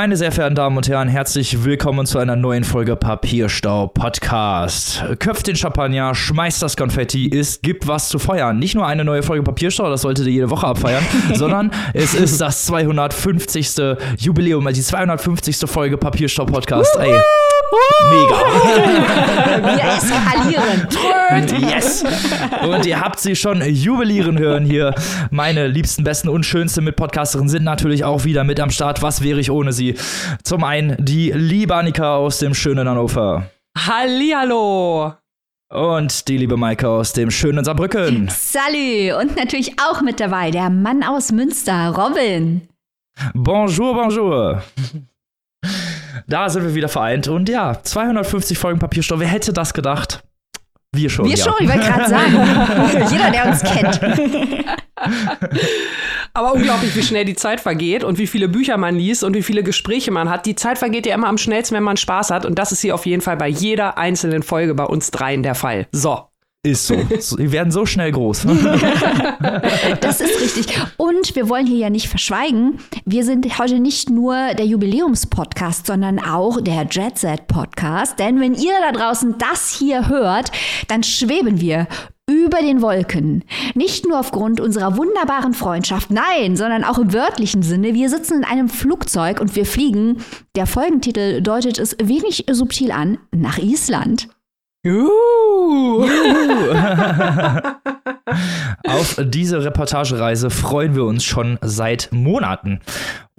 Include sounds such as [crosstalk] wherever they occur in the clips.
Meine sehr verehrten Damen und Herren, herzlich willkommen zu einer neuen Folge Papierstau Podcast. Köpft den Champagner, schmeißt das Konfetti, ist, gibt was zu feiern. Nicht nur eine neue Folge Papierstau, das solltet ihr jede Woche abfeiern, [laughs] sondern es ist das 250. Jubiläum, also die 250. Folge Papierstau Podcast. Ey, mega. [laughs] Wir eskalieren. Yes! Und ihr habt sie schon jubilieren hören hier. Meine liebsten, besten und schönsten Mitpodcasterinnen sind natürlich auch wieder mit am Start. Was wäre ich ohne sie? Zum einen die liebe Annika aus dem schönen Hannover. Hallihallo! Und die liebe Maike aus dem schönen Saarbrücken. Salü. Und natürlich auch mit dabei der Mann aus Münster, Robin. Bonjour, bonjour. Da sind wir wieder vereint. Und ja, 250 Folgen Papierstau. Wer hätte das gedacht? Wir schon. Wir ja. schon, ich wollte gerade sagen. [laughs] Jeder, der uns kennt. Aber unglaublich, wie schnell die Zeit vergeht und wie viele Bücher man liest und wie viele Gespräche man hat. Die Zeit vergeht ja immer am schnellsten, wenn man Spaß hat. Und das ist hier auf jeden Fall bei jeder einzelnen Folge bei uns dreien der Fall. So. Ist so. [laughs] Die werden so schnell groß. [laughs] Das ist richtig. Und wir wollen hier ja nicht verschweigen, wir sind heute nicht nur der Jubiläumspodcast, sondern auch der Jet Set Podcast. Denn wenn ihr da draußen das hier hört, dann schweben wir über den Wolken. Nicht nur aufgrund unserer wunderbaren Freundschaft, nein, sondern auch im wörtlichen Sinne. Wir sitzen in einem Flugzeug und wir fliegen. Der Folgentitel deutet es wenig subtil an, nach Island. Juhu. [laughs] Auf diese Reportagereise freuen wir uns schon seit Monaten.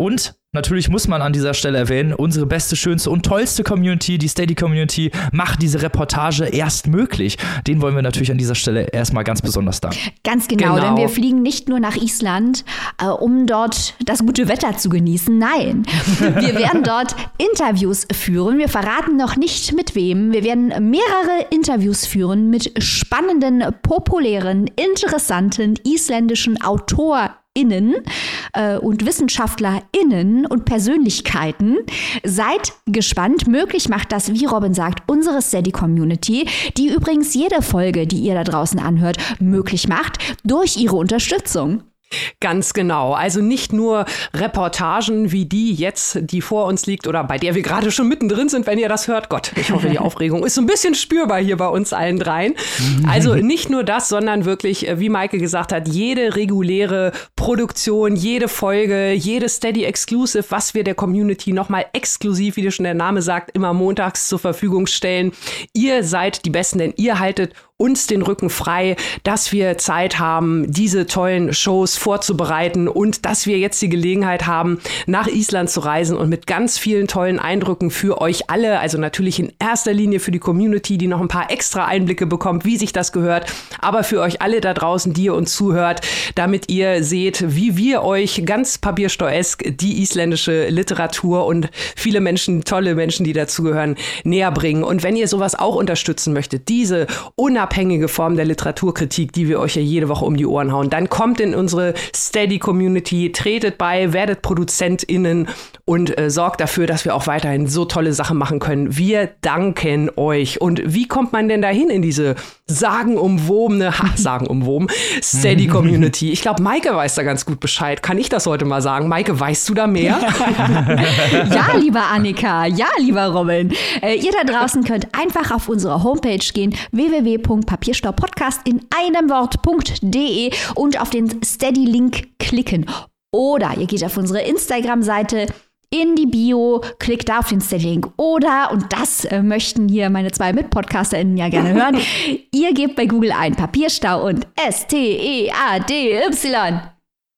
Und natürlich muss man an dieser Stelle erwähnen, unsere beste, schönste und tollste Community, die Steady Community, macht diese Reportage erst möglich. Den wollen wir natürlich an dieser Stelle erstmal ganz besonders danken. Ganz genau, Genau. denn wir fliegen nicht nur nach Island, äh, um dort das gute Wetter zu genießen. Nein, wir werden dort Interviews führen. Wir verraten noch nicht mit wem. Wir werden mehrere Interviews führen mit spannenden, populären, interessanten isländischen AutorInnen äh, und WissenschaftlerInnen und Persönlichkeiten. Seid gespannt. Möglich macht das, wie Robin sagt, unsere Steady-Community, die übrigens jede Folge, die ihr da draußen anhört, möglich macht durch ihre Unterstützung. Ganz genau. Also nicht nur Reportagen wie die jetzt, die vor uns liegt oder bei der wir gerade schon mittendrin sind, wenn ihr das hört. Gott, ich hoffe, die [laughs] Aufregung ist so ein bisschen spürbar hier bei uns allen dreien. Also nicht nur das, sondern wirklich, äh, wie Maike gesagt hat, jede reguläre Produktion, jede Folge, jede Steady Exclusive, was wir der Community nochmal exklusiv, wie schon der Name sagt, immer montags zur Verfügung stellen. Ihr seid die Besten, denn ihr haltet uns den Rücken frei, dass wir Zeit haben, diese tollen Shows vorzubereiten und dass wir jetzt die Gelegenheit haben, nach Island zu reisen und mit ganz vielen tollen Eindrücken für euch alle, also natürlich in erster Linie für die Community, die noch ein paar extra Einblicke bekommt, wie sich das gehört, aber für euch alle da draußen, die ihr uns zuhört, damit ihr seht, wie wir euch ganz papiersteuesk die isländische Literatur und viele Menschen, tolle Menschen, die dazugehören, näher bringen. Und wenn ihr sowas auch unterstützen möchtet, diese unabhängige Form der Literaturkritik, die wir euch ja jede Woche um die Ohren hauen, dann kommt in unsere Steady Community, tretet bei, werdet ProduzentInnen und äh, sorgt dafür, dass wir auch weiterhin so tolle Sachen machen können. Wir danken euch. Und wie kommt man denn dahin in diese sagenumwobene, ha, [laughs] sagenumwoben, Steady Community? Ich glaube, Maike weiß da ganz gut Bescheid. Kann ich das heute mal sagen? Maike, weißt du da mehr? Ja, [laughs] lieber Annika, ja, lieber Robin. Äh, ihr da draußen könnt einfach auf unsere Homepage gehen, www.papierstaupodcast in einem Wort.de und auf den Steady-Link klicken. Oder ihr geht auf unsere Instagram-Seite in die Bio, klickt da auf den Steady-Link. Oder, und das äh, möchten hier meine zwei MitpodcasterInnen ja gerne hören, [laughs] ihr gebt bei Google ein Papierstau und E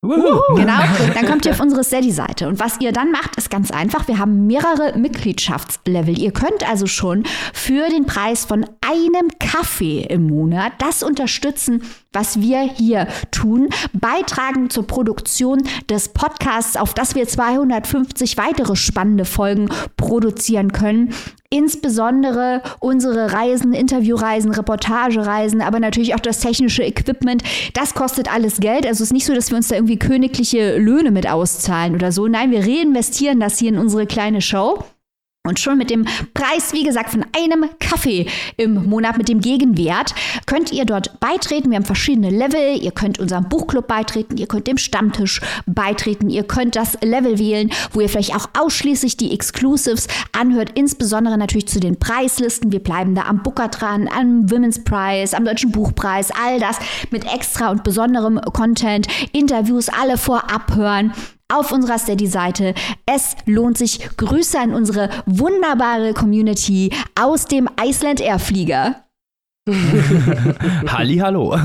S-T-E-A-D-Y. Genau, [laughs] dann kommt ihr auf unsere Steady-Seite. Und was ihr dann macht, ist ganz einfach. Wir haben mehrere Mitgliedschaftslevel. Ihr könnt also schon für den Preis von einem Kaffee im Monat das unterstützen, was wir hier tun, beitragen zur Produktion des Podcasts, auf das wir 250 weitere spannende Folgen produzieren können. Insbesondere unsere Reisen, Interviewreisen, Reportagereisen, aber natürlich auch das technische Equipment. Das kostet alles Geld. Also es ist nicht so, dass wir uns da irgendwie königliche Löhne mit auszahlen oder so. Nein, wir reinvestieren das hier in unsere kleine Show. Und schon mit dem Preis, wie gesagt, von einem Kaffee im Monat mit dem Gegenwert könnt ihr dort beitreten. Wir haben verschiedene Level. Ihr könnt unserem Buchclub beitreten, ihr könnt dem Stammtisch beitreten, ihr könnt das Level wählen, wo ihr vielleicht auch ausschließlich die Exclusives anhört, insbesondere natürlich zu den Preislisten. Wir bleiben da am Booker dran, am Women's Prize, am Deutschen Buchpreis, all das mit extra und besonderem Content, Interviews, alle vorab hören auf unserer Steady-Seite. Es lohnt sich. Grüße an unsere wunderbare Community aus dem Iceland Air Flieger. [laughs] Halli, hallo. [laughs]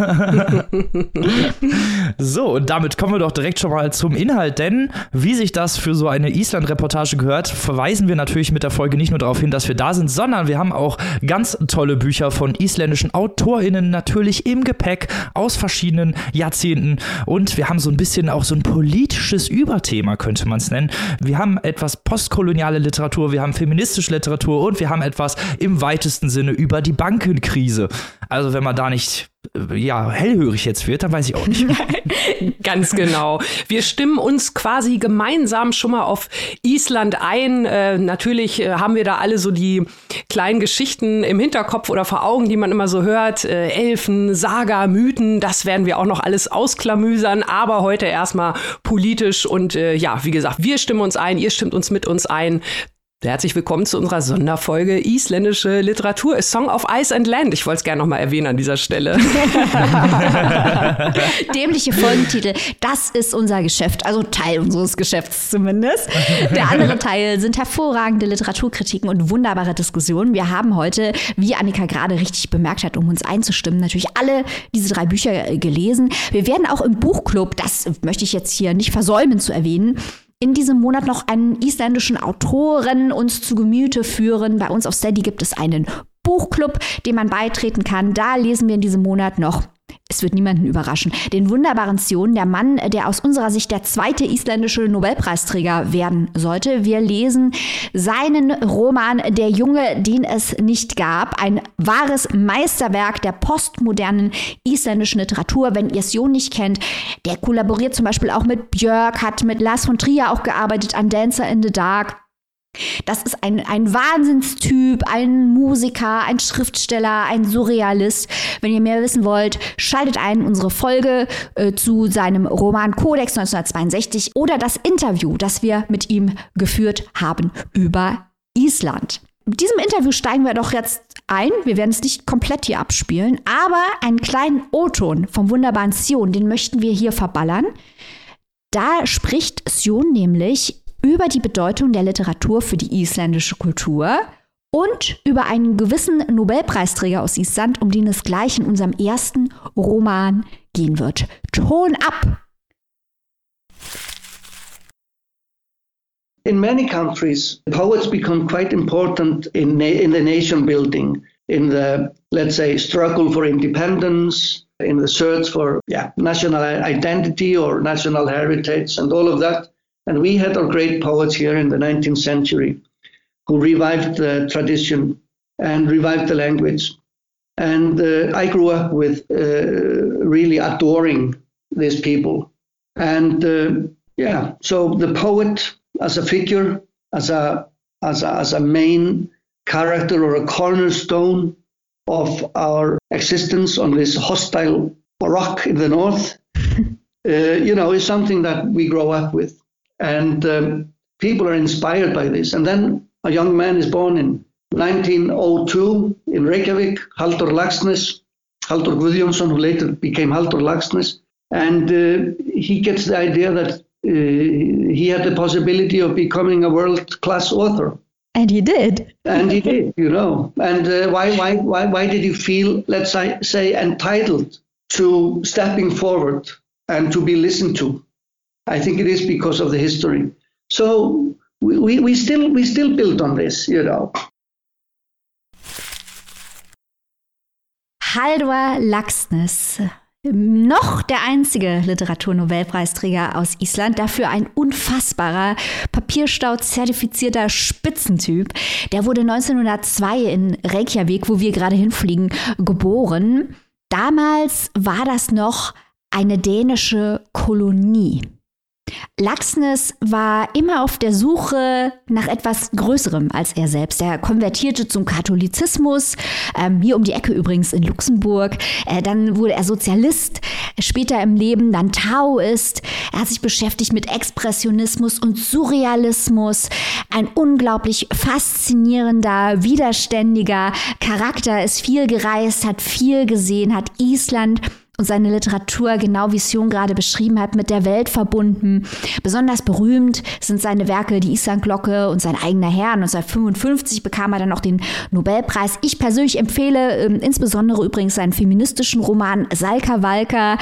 so, und damit kommen wir doch direkt schon mal zum Inhalt, denn wie sich das für so eine Island-Reportage gehört, verweisen wir natürlich mit der Folge nicht nur darauf hin, dass wir da sind, sondern wir haben auch ganz tolle Bücher von isländischen AutorInnen natürlich im Gepäck aus verschiedenen Jahrzehnten und wir haben so ein bisschen auch so ein politisches Überthema, könnte man es nennen. Wir haben etwas postkoloniale Literatur, wir haben feministische Literatur und wir haben etwas im weitesten Sinne über die Bankenkrise. Also wenn man da nicht äh, ja, hellhörig jetzt wird, dann weiß ich auch nicht. [laughs] Ganz genau. Wir stimmen uns quasi gemeinsam schon mal auf Island ein. Äh, natürlich äh, haben wir da alle so die kleinen Geschichten im Hinterkopf oder vor Augen, die man immer so hört. Äh, Elfen, Saga, Mythen, das werden wir auch noch alles ausklamüsern. Aber heute erstmal politisch und äh, ja, wie gesagt, wir stimmen uns ein, ihr stimmt uns mit uns ein. Herzlich willkommen zu unserer Sonderfolge Isländische Literatur, A Song of Ice and Land. Ich wollte es gerne nochmal erwähnen an dieser Stelle. [laughs] Dämliche Folgentitel, das ist unser Geschäft, also Teil unseres Geschäfts zumindest. Der andere Teil sind hervorragende Literaturkritiken und wunderbare Diskussionen. Wir haben heute, wie Annika gerade richtig bemerkt hat, um uns einzustimmen, natürlich alle diese drei Bücher gelesen. Wir werden auch im Buchclub, das möchte ich jetzt hier nicht versäumen zu erwähnen, in diesem Monat noch einen isländischen Autoren uns zu Gemüte führen. Bei uns auf Steady gibt es einen Buchclub, dem man beitreten kann. Da lesen wir in diesem Monat noch es wird niemanden überraschen. Den wunderbaren Zion, der Mann, der aus unserer Sicht der zweite isländische Nobelpreisträger werden sollte. Wir lesen seinen Roman Der Junge, den es nicht gab. Ein wahres Meisterwerk der postmodernen isländischen Literatur. Wenn ihr Sion nicht kennt, der kollaboriert zum Beispiel auch mit Björk, hat mit Lars von Trier auch gearbeitet an Dancer in the Dark. Das ist ein, ein Wahnsinnstyp, ein Musiker, ein Schriftsteller, ein Surrealist. Wenn ihr mehr wissen wollt, schaltet ein unsere Folge äh, zu seinem Roman Codex 1962 oder das Interview, das wir mit ihm geführt haben über Island. Mit diesem Interview steigen wir doch jetzt ein. Wir werden es nicht komplett hier abspielen, aber einen kleinen O-Ton vom wunderbaren Sion, den möchten wir hier verballern. Da spricht Sion nämlich über die Bedeutung der Literatur für die isländische Kultur und über einen gewissen Nobelpreisträger aus Island, um den es gleich in unserem ersten Roman gehen wird. Ton ab! In many countries, poets become quite important in, in the nation building, in the, let's say, struggle for independence, in the search for yeah, national identity or national heritage, and all of that. And we had our great poets here in the 19th century who revived the tradition and revived the language. And uh, I grew up with uh, really adoring these people. And uh, yeah, so the poet as a figure, as a, as a, as a main character or a cornerstone of our existence on this hostile rock in the north, [laughs] uh, you know, is something that we grow up with. And um, people are inspired by this. And then a young man is born in 1902 in Reykjavik, Haldur Laxness, Haldur Guðjónsson, who later became Haldur Laxness. And uh, he gets the idea that uh, he had the possibility of becoming a world class author. And he did. and he [laughs] did, you know. And uh, why, why, why, why did he feel, let's say, say, entitled to stepping forward and to be listened to? I think it is because of the history. So we, we, we still we still build on this, you know. Haldor Laxness. Noch der einzige Literaturnobelpreisträger aus Island, dafür ein unfassbarer Papierstau-zertifizierter Spitzentyp. Der wurde 1902 in Reykjavik, wo wir gerade hinfliegen, geboren. Damals war das noch eine dänische Kolonie. Laxness war immer auf der Suche nach etwas Größerem als er selbst. Er konvertierte zum Katholizismus, ähm, hier um die Ecke übrigens in Luxemburg. Äh, dann wurde er Sozialist, später im Leben dann Taoist. Er hat sich beschäftigt mit Expressionismus und Surrealismus. Ein unglaublich faszinierender, widerständiger Charakter, ist viel gereist, hat viel gesehen, hat Island und seine Literatur, genau wie Sion gerade beschrieben hat, mit der Welt verbunden. Besonders berühmt sind seine Werke Die Islandglocke und sein eigener Herr. 1955 bekam er dann auch den Nobelpreis. Ich persönlich empfehle äh, insbesondere übrigens seinen feministischen Roman Salka Walka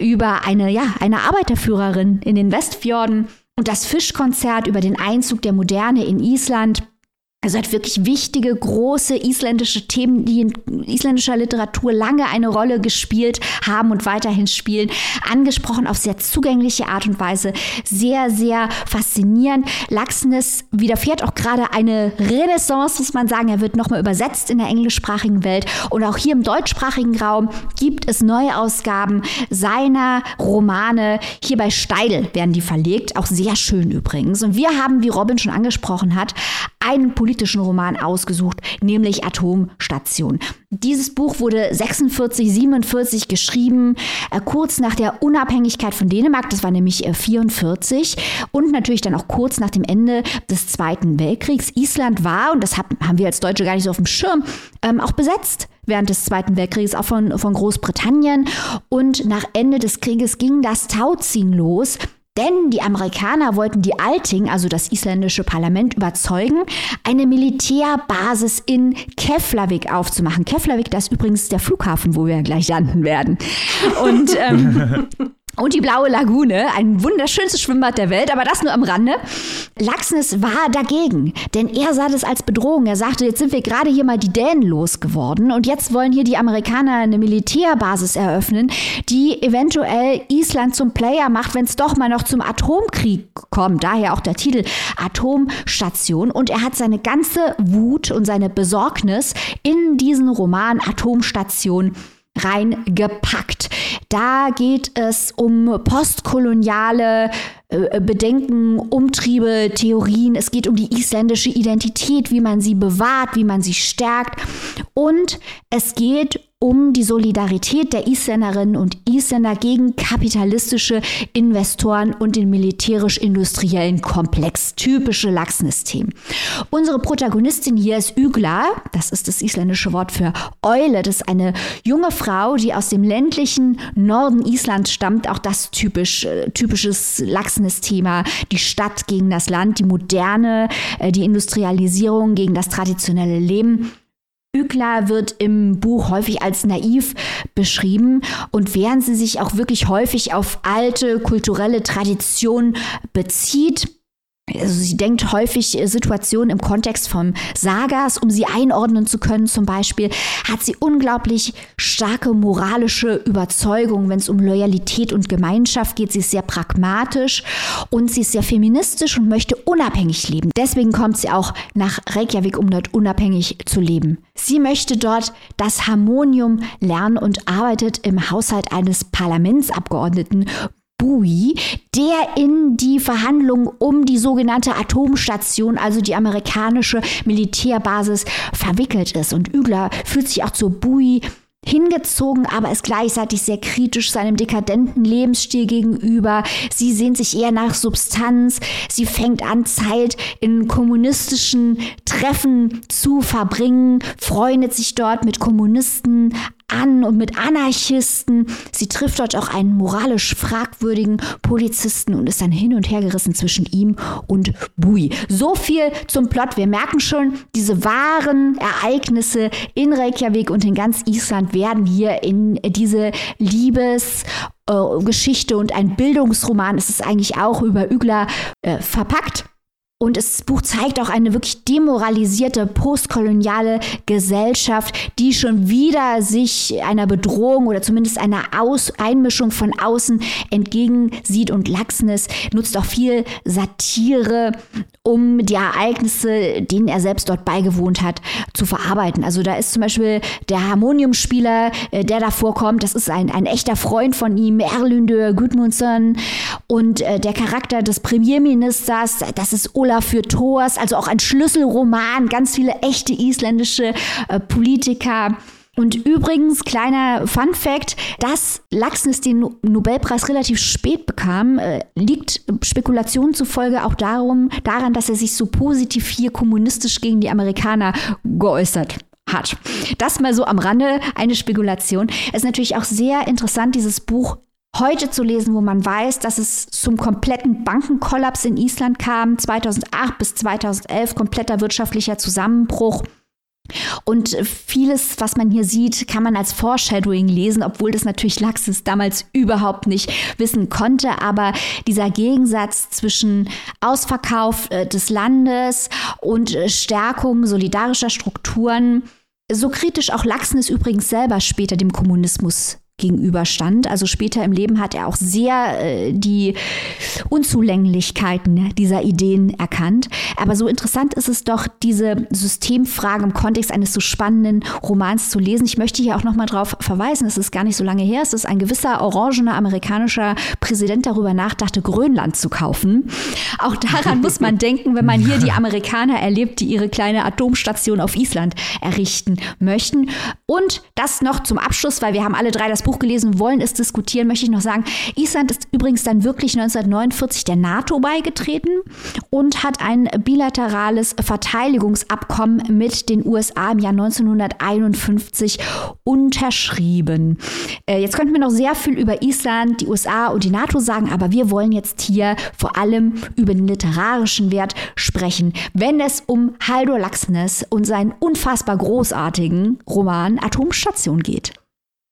über eine, ja, eine Arbeiterführerin in den Westfjorden und das Fischkonzert über den Einzug der Moderne in Island. Also hat wirklich wichtige, große isländische Themen, die in isländischer Literatur lange eine Rolle gespielt haben und weiterhin spielen, angesprochen auf sehr zugängliche Art und Weise. Sehr, sehr faszinierend. Laxness widerfährt auch gerade eine Renaissance, muss man sagen. Er wird nochmal übersetzt in der englischsprachigen Welt. Und auch hier im deutschsprachigen Raum gibt es Neuausgaben seiner Romane. Hier bei Steidel werden die verlegt. Auch sehr schön übrigens. Und wir haben, wie Robin schon angesprochen hat, einen politischen Roman ausgesucht, nämlich Atomstation. Dieses Buch wurde 46, 47 geschrieben, äh, kurz nach der Unabhängigkeit von Dänemark, das war nämlich äh, 44 und natürlich dann auch kurz nach dem Ende des Zweiten Weltkriegs. Island war, und das hab, haben wir als Deutsche gar nicht so auf dem Schirm, ähm, auch besetzt während des Zweiten Weltkrieges, auch von, von Großbritannien. Und nach Ende des Krieges ging das Tauziehen los. Denn die Amerikaner wollten die Alting, also das isländische Parlament, überzeugen, eine Militärbasis in Keflavik aufzumachen. Keflavik, das ist übrigens der Flughafen, wo wir gleich landen werden. Und ähm, [laughs] Und die Blaue Lagune, ein wunderschönstes Schwimmbad der Welt, aber das nur am Rande. Laxness war dagegen, denn er sah das als Bedrohung. Er sagte, jetzt sind wir gerade hier mal die Dänen losgeworden und jetzt wollen hier die Amerikaner eine Militärbasis eröffnen, die eventuell Island zum Player macht, wenn es doch mal noch zum Atomkrieg kommt. Daher auch der Titel Atomstation. Und er hat seine ganze Wut und seine Besorgnis in diesen Roman Atomstation reingepackt. Da geht es um postkoloniale äh, Bedenken, Umtriebe, Theorien. Es geht um die isländische Identität, wie man sie bewahrt, wie man sie stärkt. Und es geht um die Solidarität der Isländerinnen und Isländer gegen kapitalistische Investoren und den militärisch-industriellen Komplex. Typische Laxness-Themen. Unsere Protagonistin hier ist Ügla. Das ist das isländische Wort für Eule. Das ist eine junge Frau, die aus dem ländlichen Norden Islands stammt. Auch das typisch, äh, typisches Laxness-Thema. Die Stadt gegen das Land, die Moderne, äh, die Industrialisierung gegen das traditionelle Leben. Hügler wird im Buch häufig als naiv beschrieben und während sie sich auch wirklich häufig auf alte kulturelle Traditionen bezieht, also sie denkt häufig äh, Situationen im Kontext von Sagas, um sie einordnen zu können. Zum Beispiel hat sie unglaublich starke moralische Überzeugung, wenn es um Loyalität und Gemeinschaft geht. Sie ist sehr pragmatisch und sie ist sehr feministisch und möchte unabhängig leben. Deswegen kommt sie auch nach Reykjavik, um dort unabhängig zu leben. Sie möchte dort das Harmonium lernen und arbeitet im Haushalt eines Parlamentsabgeordneten Bowie, der in die Verhandlungen um die sogenannte Atomstation, also die amerikanische Militärbasis, verwickelt ist. Und Ügler fühlt sich auch zu Bowie hingezogen, aber ist gleichzeitig sehr kritisch seinem dekadenten Lebensstil gegenüber. Sie sehnt sich eher nach Substanz. Sie fängt an, Zeit in kommunistischen Treffen zu verbringen, freundet sich dort mit Kommunisten an und mit Anarchisten. Sie trifft dort auch einen moralisch fragwürdigen Polizisten und ist dann hin und her gerissen zwischen ihm und Bui. So viel zum Plot. Wir merken schon, diese wahren Ereignisse in Reykjavik und in ganz Island werden hier in diese Liebesgeschichte äh, und ein Bildungsroman, es ist eigentlich auch über Ügler äh, verpackt. Und das Buch zeigt auch eine wirklich demoralisierte postkoloniale Gesellschaft, die schon wieder sich einer Bedrohung oder zumindest einer Aus Einmischung von außen entgegensieht. Und Laxness nutzt auch viel Satire, um die Ereignisse, denen er selbst dort beigewohnt hat, zu verarbeiten. Also da ist zum Beispiel der Harmoniumspieler, äh, der da vorkommt, das ist ein, ein echter Freund von ihm, Erlyn de Gudmundsson. Und äh, der Charakter des Premierministers, das ist Olaf für Thors, also auch ein Schlüsselroman, ganz viele echte isländische äh, Politiker. Und übrigens, kleiner Fun Fact, dass Laxness den Nobelpreis relativ spät bekam, äh, liegt Spekulationen zufolge auch darum, daran, dass er sich so positiv hier kommunistisch gegen die Amerikaner geäußert hat. Das mal so am Rande eine Spekulation. Es ist natürlich auch sehr interessant, dieses Buch heute zu lesen, wo man weiß, dass es zum kompletten Bankenkollaps in Island kam, 2008 bis 2011 kompletter wirtschaftlicher Zusammenbruch. Und vieles, was man hier sieht, kann man als Foreshadowing lesen, obwohl das natürlich Laxis damals überhaupt nicht wissen konnte. Aber dieser Gegensatz zwischen Ausverkauf äh, des Landes und äh, Stärkung solidarischer Strukturen, so kritisch auch Laxnis übrigens selber später dem Kommunismus gegenüberstand. Also später im Leben hat er auch sehr äh, die Unzulänglichkeiten dieser Ideen erkannt. Aber so interessant ist es doch, diese Systemfrage im Kontext eines so spannenden Romans zu lesen. Ich möchte hier auch nochmal darauf verweisen, es ist gar nicht so lange her, es ist ein gewisser orangener amerikanischer Präsident darüber nachdachte, Grönland zu kaufen. Auch daran muss man denken, wenn man hier die Amerikaner erlebt, die ihre kleine Atomstation auf Island errichten möchten. Und das noch zum Abschluss, weil wir haben alle drei das Buch gelesen, wollen es diskutieren, möchte ich noch sagen, Island ist übrigens dann wirklich 1949 der NATO beigetreten und hat ein bilaterales Verteidigungsabkommen mit den USA im Jahr 1951 unterschrieben. Äh, jetzt könnten wir noch sehr viel über Island, die USA und die NATO sagen, aber wir wollen jetzt hier vor allem über den literarischen Wert sprechen, wenn es um Haldor Laxness und seinen unfassbar großartigen Roman Atomstation geht.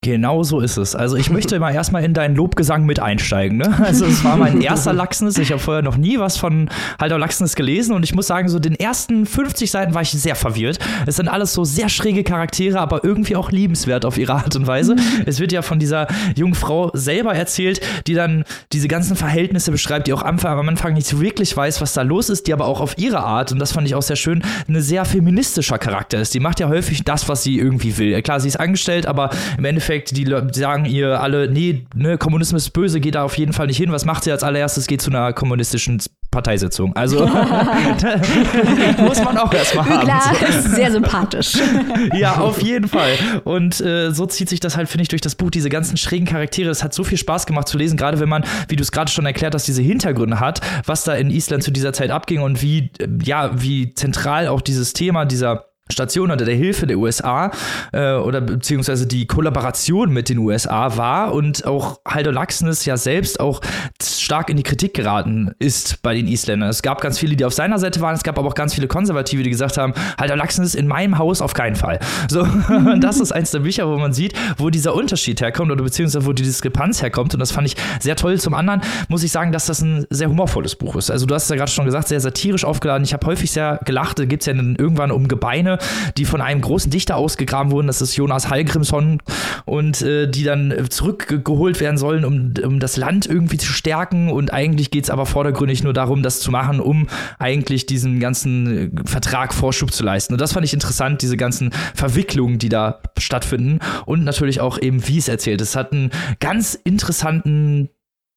Genau so ist es. Also ich möchte mal erstmal in deinen Lobgesang mit einsteigen. Ne? Also es war mein erster Lachsnis. Ich habe vorher noch nie was von Halter Lachsnis gelesen und ich muss sagen, so den ersten 50 Seiten war ich sehr verwirrt. Es sind alles so sehr schräge Charaktere, aber irgendwie auch liebenswert auf ihre Art und Weise. Es wird ja von dieser jungen Frau selber erzählt, die dann diese ganzen Verhältnisse beschreibt, die auch am Anfang nicht so wirklich weiß, was da los ist, die aber auch auf ihre Art, und das fand ich auch sehr schön, eine sehr feministischer Charakter ist. Die macht ja häufig das, was sie irgendwie will. Klar, sie ist angestellt, aber im Endeffekt Endeffekt, die sagen ihr alle, nee, ne, Kommunismus ist böse, geht da auf jeden Fall nicht hin. Was macht sie als allererstes? Geht zu einer kommunistischen Parteisitzung. Also [laughs] [laughs] muss man auch erstmal haben. Klar, ist sehr sympathisch. [laughs] ja, auf jeden Fall. Und äh, so zieht sich das halt, finde ich, durch das Buch, diese ganzen schrägen Charaktere. Es hat so viel Spaß gemacht zu lesen, gerade wenn man, wie du es gerade schon erklärt hast, diese Hintergründe hat, was da in Island zu dieser Zeit abging und wie, äh, ja, wie zentral auch dieses Thema dieser Station unter der Hilfe der USA äh, oder beziehungsweise die Kollaboration mit den USA war und auch Haldo Laxness ja selbst auch stark in die Kritik geraten ist bei den Isländern. Es gab ganz viele, die auf seiner Seite waren, es gab aber auch ganz viele Konservative, die gesagt haben, Haldo Laxness in meinem Haus auf keinen Fall. So, [laughs] das ist eins der Bücher, wo man sieht, wo dieser Unterschied herkommt oder beziehungsweise wo die Diskrepanz herkommt und das fand ich sehr toll. Zum anderen muss ich sagen, dass das ein sehr humorvolles Buch ist. Also du hast es ja gerade schon gesagt, sehr satirisch aufgeladen. Ich habe häufig sehr gelacht, da gibt es ja irgendwann um Gebeine die von einem großen Dichter ausgegraben wurden. Das ist Jonas Hallgrimsson und äh, die dann zurückgeholt werden sollen, um, um das Land irgendwie zu stärken. Und eigentlich geht es aber vordergründig nur darum, das zu machen, um eigentlich diesen ganzen äh, Vertrag Vorschub zu leisten. Und das fand ich interessant, diese ganzen Verwicklungen, die da stattfinden. Und natürlich auch eben, wie es erzählt. Es hat einen ganz interessanten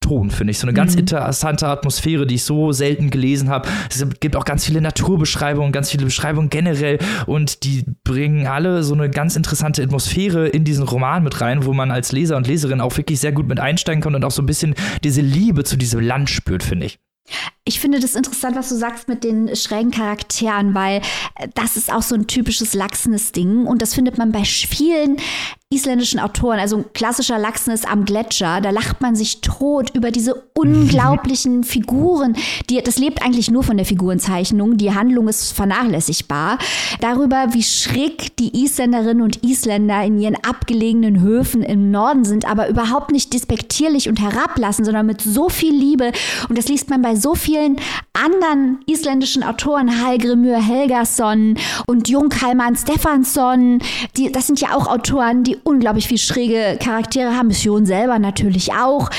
Ton, finde ich. So eine ganz mhm. interessante Atmosphäre, die ich so selten gelesen habe. Es gibt auch ganz viele Naturbeschreibungen, ganz viele Beschreibungen generell und die bringen alle so eine ganz interessante Atmosphäre in diesen Roman mit rein, wo man als Leser und Leserin auch wirklich sehr gut mit einsteigen kann und auch so ein bisschen diese Liebe zu diesem Land spürt, finde ich. Ich finde das interessant, was du sagst mit den schrägen Charakteren, weil äh, das ist auch so ein typisches Lachsenes Ding und das findet man bei vielen isländischen Autoren, also klassischer Laxness am Gletscher, da lacht man sich tot über diese unglaublichen [laughs] Figuren. Die, das lebt eigentlich nur von der Figurenzeichnung. Die Handlung ist vernachlässigbar. Darüber, wie schräg die Isländerinnen und Isländer in ihren abgelegenen Höfen im Norden sind, aber überhaupt nicht despektierlich und herablassen, sondern mit so viel Liebe. Und das liest man bei so vielen anderen isländischen Autoren, Hallgrimur Helgason und Jung Kalman Stefansson. Die, das sind ja auch Autoren, die unglaublich viel schräge Charaktere haben. Mission selber natürlich auch.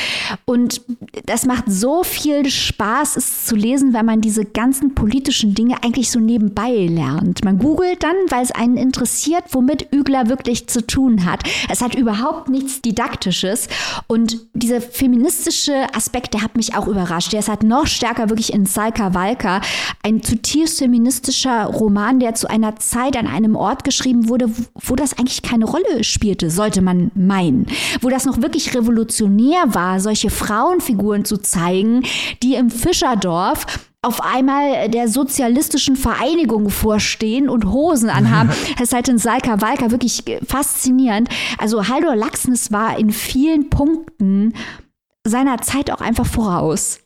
Und das macht so viel Spaß, es zu lesen, weil man diese ganzen politischen Dinge eigentlich so nebenbei lernt. Man googelt dann, weil es einen interessiert, womit Ügler wirklich zu tun hat. Es hat überhaupt nichts Didaktisches. Und dieser feministische Aspekt, der hat mich auch überrascht. Der ist halt noch stärker wirklich in Salka Walka. Ein zutiefst feministischer Roman, der zu einer Zeit an einem Ort geschrieben wurde, wo das eigentlich keine Rolle spielt spielte, sollte man meinen. Wo das noch wirklich revolutionär war, solche Frauenfiguren zu zeigen, die im Fischerdorf auf einmal der sozialistischen Vereinigung vorstehen und Hosen anhaben. [laughs] Das ist halt in Salka Walka wirklich faszinierend. Also Haldor Laxness war in vielen Punkten seiner Zeit auch einfach voraus.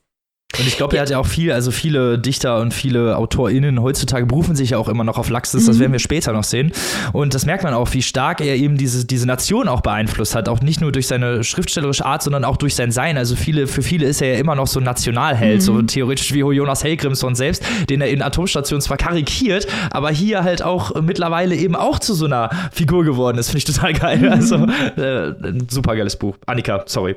Und ich glaube, er hat ja auch viel, also viele Dichter und viele AutorInnen heutzutage berufen sich ja auch immer noch auf Laxis, das mhm. werden wir später noch sehen. Und das merkt man auch, wie stark er eben diese, diese Nation auch beeinflusst hat. Auch nicht nur durch seine schriftstellerische Art, sondern auch durch sein Sein. Also viele, für viele ist er ja immer noch so ein Nationalheld, mhm. so theoretisch wie Jonas Helgrimsson selbst, den er in Atomstationen zwar karikiert, aber hier halt auch mittlerweile eben auch zu so einer Figur geworden ist. Finde ich total geil. Mhm. Also, äh, ein super geiles Buch. Annika, sorry.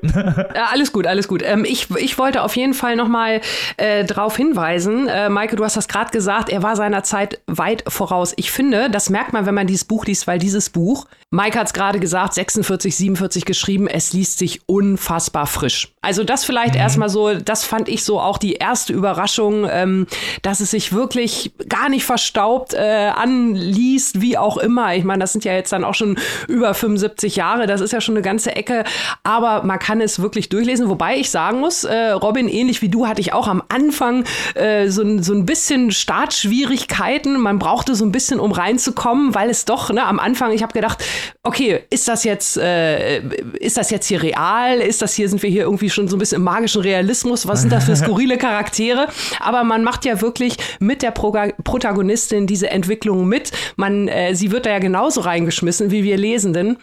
Ja, alles gut, alles gut. Ähm, ich, ich wollte auf jeden Fall nochmal mal äh, darauf hinweisen. Äh, Maike, du hast das gerade gesagt, er war seiner Zeit weit voraus. Ich finde, das merkt man, wenn man dieses Buch liest, weil dieses Buch, Maike hat es gerade gesagt, 46, 47 geschrieben, es liest sich unfassbar frisch. Also das vielleicht mhm. erstmal so, das fand ich so auch die erste Überraschung, ähm, dass es sich wirklich gar nicht verstaubt äh, anliest, wie auch immer. Ich meine, das sind ja jetzt dann auch schon über 75 Jahre, das ist ja schon eine ganze Ecke, aber man kann es wirklich durchlesen, wobei ich sagen muss, äh, Robin, ähnlich wie du hat hatte ich auch am Anfang äh, so, so ein bisschen Startschwierigkeiten. Man brauchte so ein bisschen, um reinzukommen, weil es doch, ne, am Anfang, ich habe gedacht, okay, ist das jetzt, äh, ist das jetzt hier real? Ist das hier, sind wir hier irgendwie schon so ein bisschen im magischen Realismus? Was sind das für [laughs] skurrile Charaktere? Aber man macht ja wirklich mit der Pro Protagonistin diese Entwicklung mit. Man, äh, sie wird da ja genauso reingeschmissen wie wir Lesenden.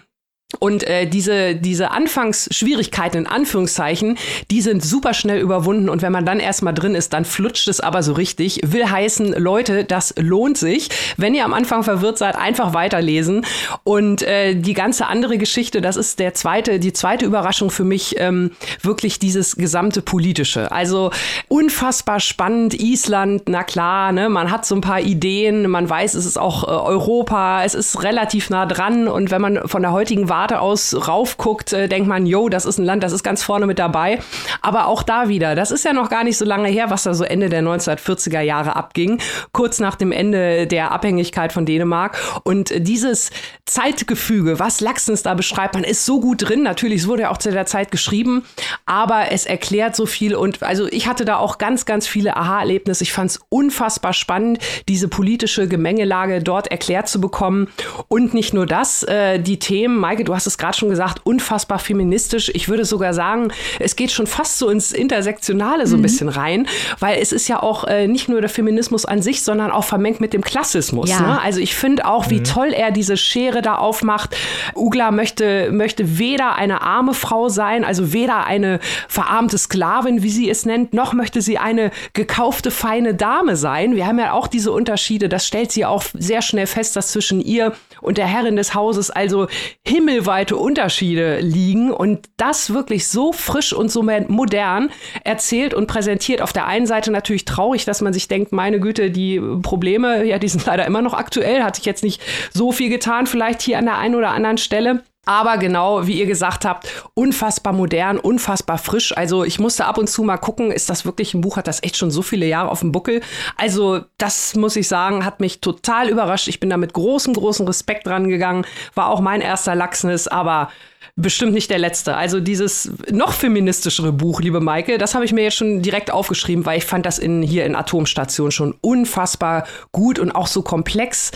Und äh, diese, diese Anfangsschwierigkeiten in Anführungszeichen, die sind super schnell überwunden. Und wenn man dann erstmal drin ist, dann flutscht es aber so richtig. Will heißen, Leute, das lohnt sich. Wenn ihr am Anfang verwirrt seid, einfach weiterlesen. Und äh, die ganze andere Geschichte, das ist der zweite, die zweite Überraschung für mich, ähm, wirklich dieses gesamte Politische. Also unfassbar spannend. Island, na klar, ne, man hat so ein paar Ideen, man weiß, es ist auch äh, Europa, es ist relativ nah dran. Und wenn man von der heutigen Warte aus raufguckt, äh, denkt man, yo, das ist ein Land, das ist ganz vorne mit dabei. Aber auch da wieder, das ist ja noch gar nicht so lange her, was da so Ende der 1940er Jahre abging, kurz nach dem Ende der Abhängigkeit von Dänemark. Und dieses Zeitgefüge, was Laxens da beschreibt, man ist so gut drin. Natürlich, es wurde ja auch zu der Zeit geschrieben, aber es erklärt so viel. Und also ich hatte da auch ganz, ganz viele Aha-Erlebnisse. Ich fand es unfassbar spannend, diese politische Gemengelage dort erklärt zu bekommen. Und nicht nur das, äh, die Themen, Maike, du du hast es gerade schon gesagt, unfassbar feministisch. Ich würde sogar sagen, es geht schon fast so ins Intersektionale so ein mhm. bisschen rein, weil es ist ja auch äh, nicht nur der Feminismus an sich, sondern auch vermengt mit dem Klassismus. Ja. Ne? Also ich finde auch, wie mhm. toll er diese Schere da aufmacht. Ugla möchte, möchte weder eine arme Frau sein, also weder eine verarmte Sklavin, wie sie es nennt, noch möchte sie eine gekaufte feine Dame sein. Wir haben ja auch diese Unterschiede. Das stellt sie auch sehr schnell fest, dass zwischen ihr und der Herrin des Hauses also Himmel meilenweite Unterschiede liegen und das wirklich so frisch und so modern erzählt und präsentiert. Auf der einen Seite natürlich traurig, dass man sich denkt, meine Güte, die Probleme, ja, die sind [laughs] leider immer noch aktuell, hat sich jetzt nicht so viel getan, vielleicht hier an der einen oder anderen Stelle. Aber genau, wie ihr gesagt habt, unfassbar modern, unfassbar frisch. Also ich musste ab und zu mal gucken, ist das wirklich ein Buch, hat das echt schon so viele Jahre auf dem Buckel. Also das muss ich sagen, hat mich total überrascht. Ich bin da mit großem, großem Respekt rangegangen. War auch mein erster Lachsnis, aber bestimmt nicht der letzte. Also dieses noch feministischere Buch, liebe Maike, das habe ich mir jetzt schon direkt aufgeschrieben, weil ich fand das in, hier in Atomstation schon unfassbar gut und auch so komplex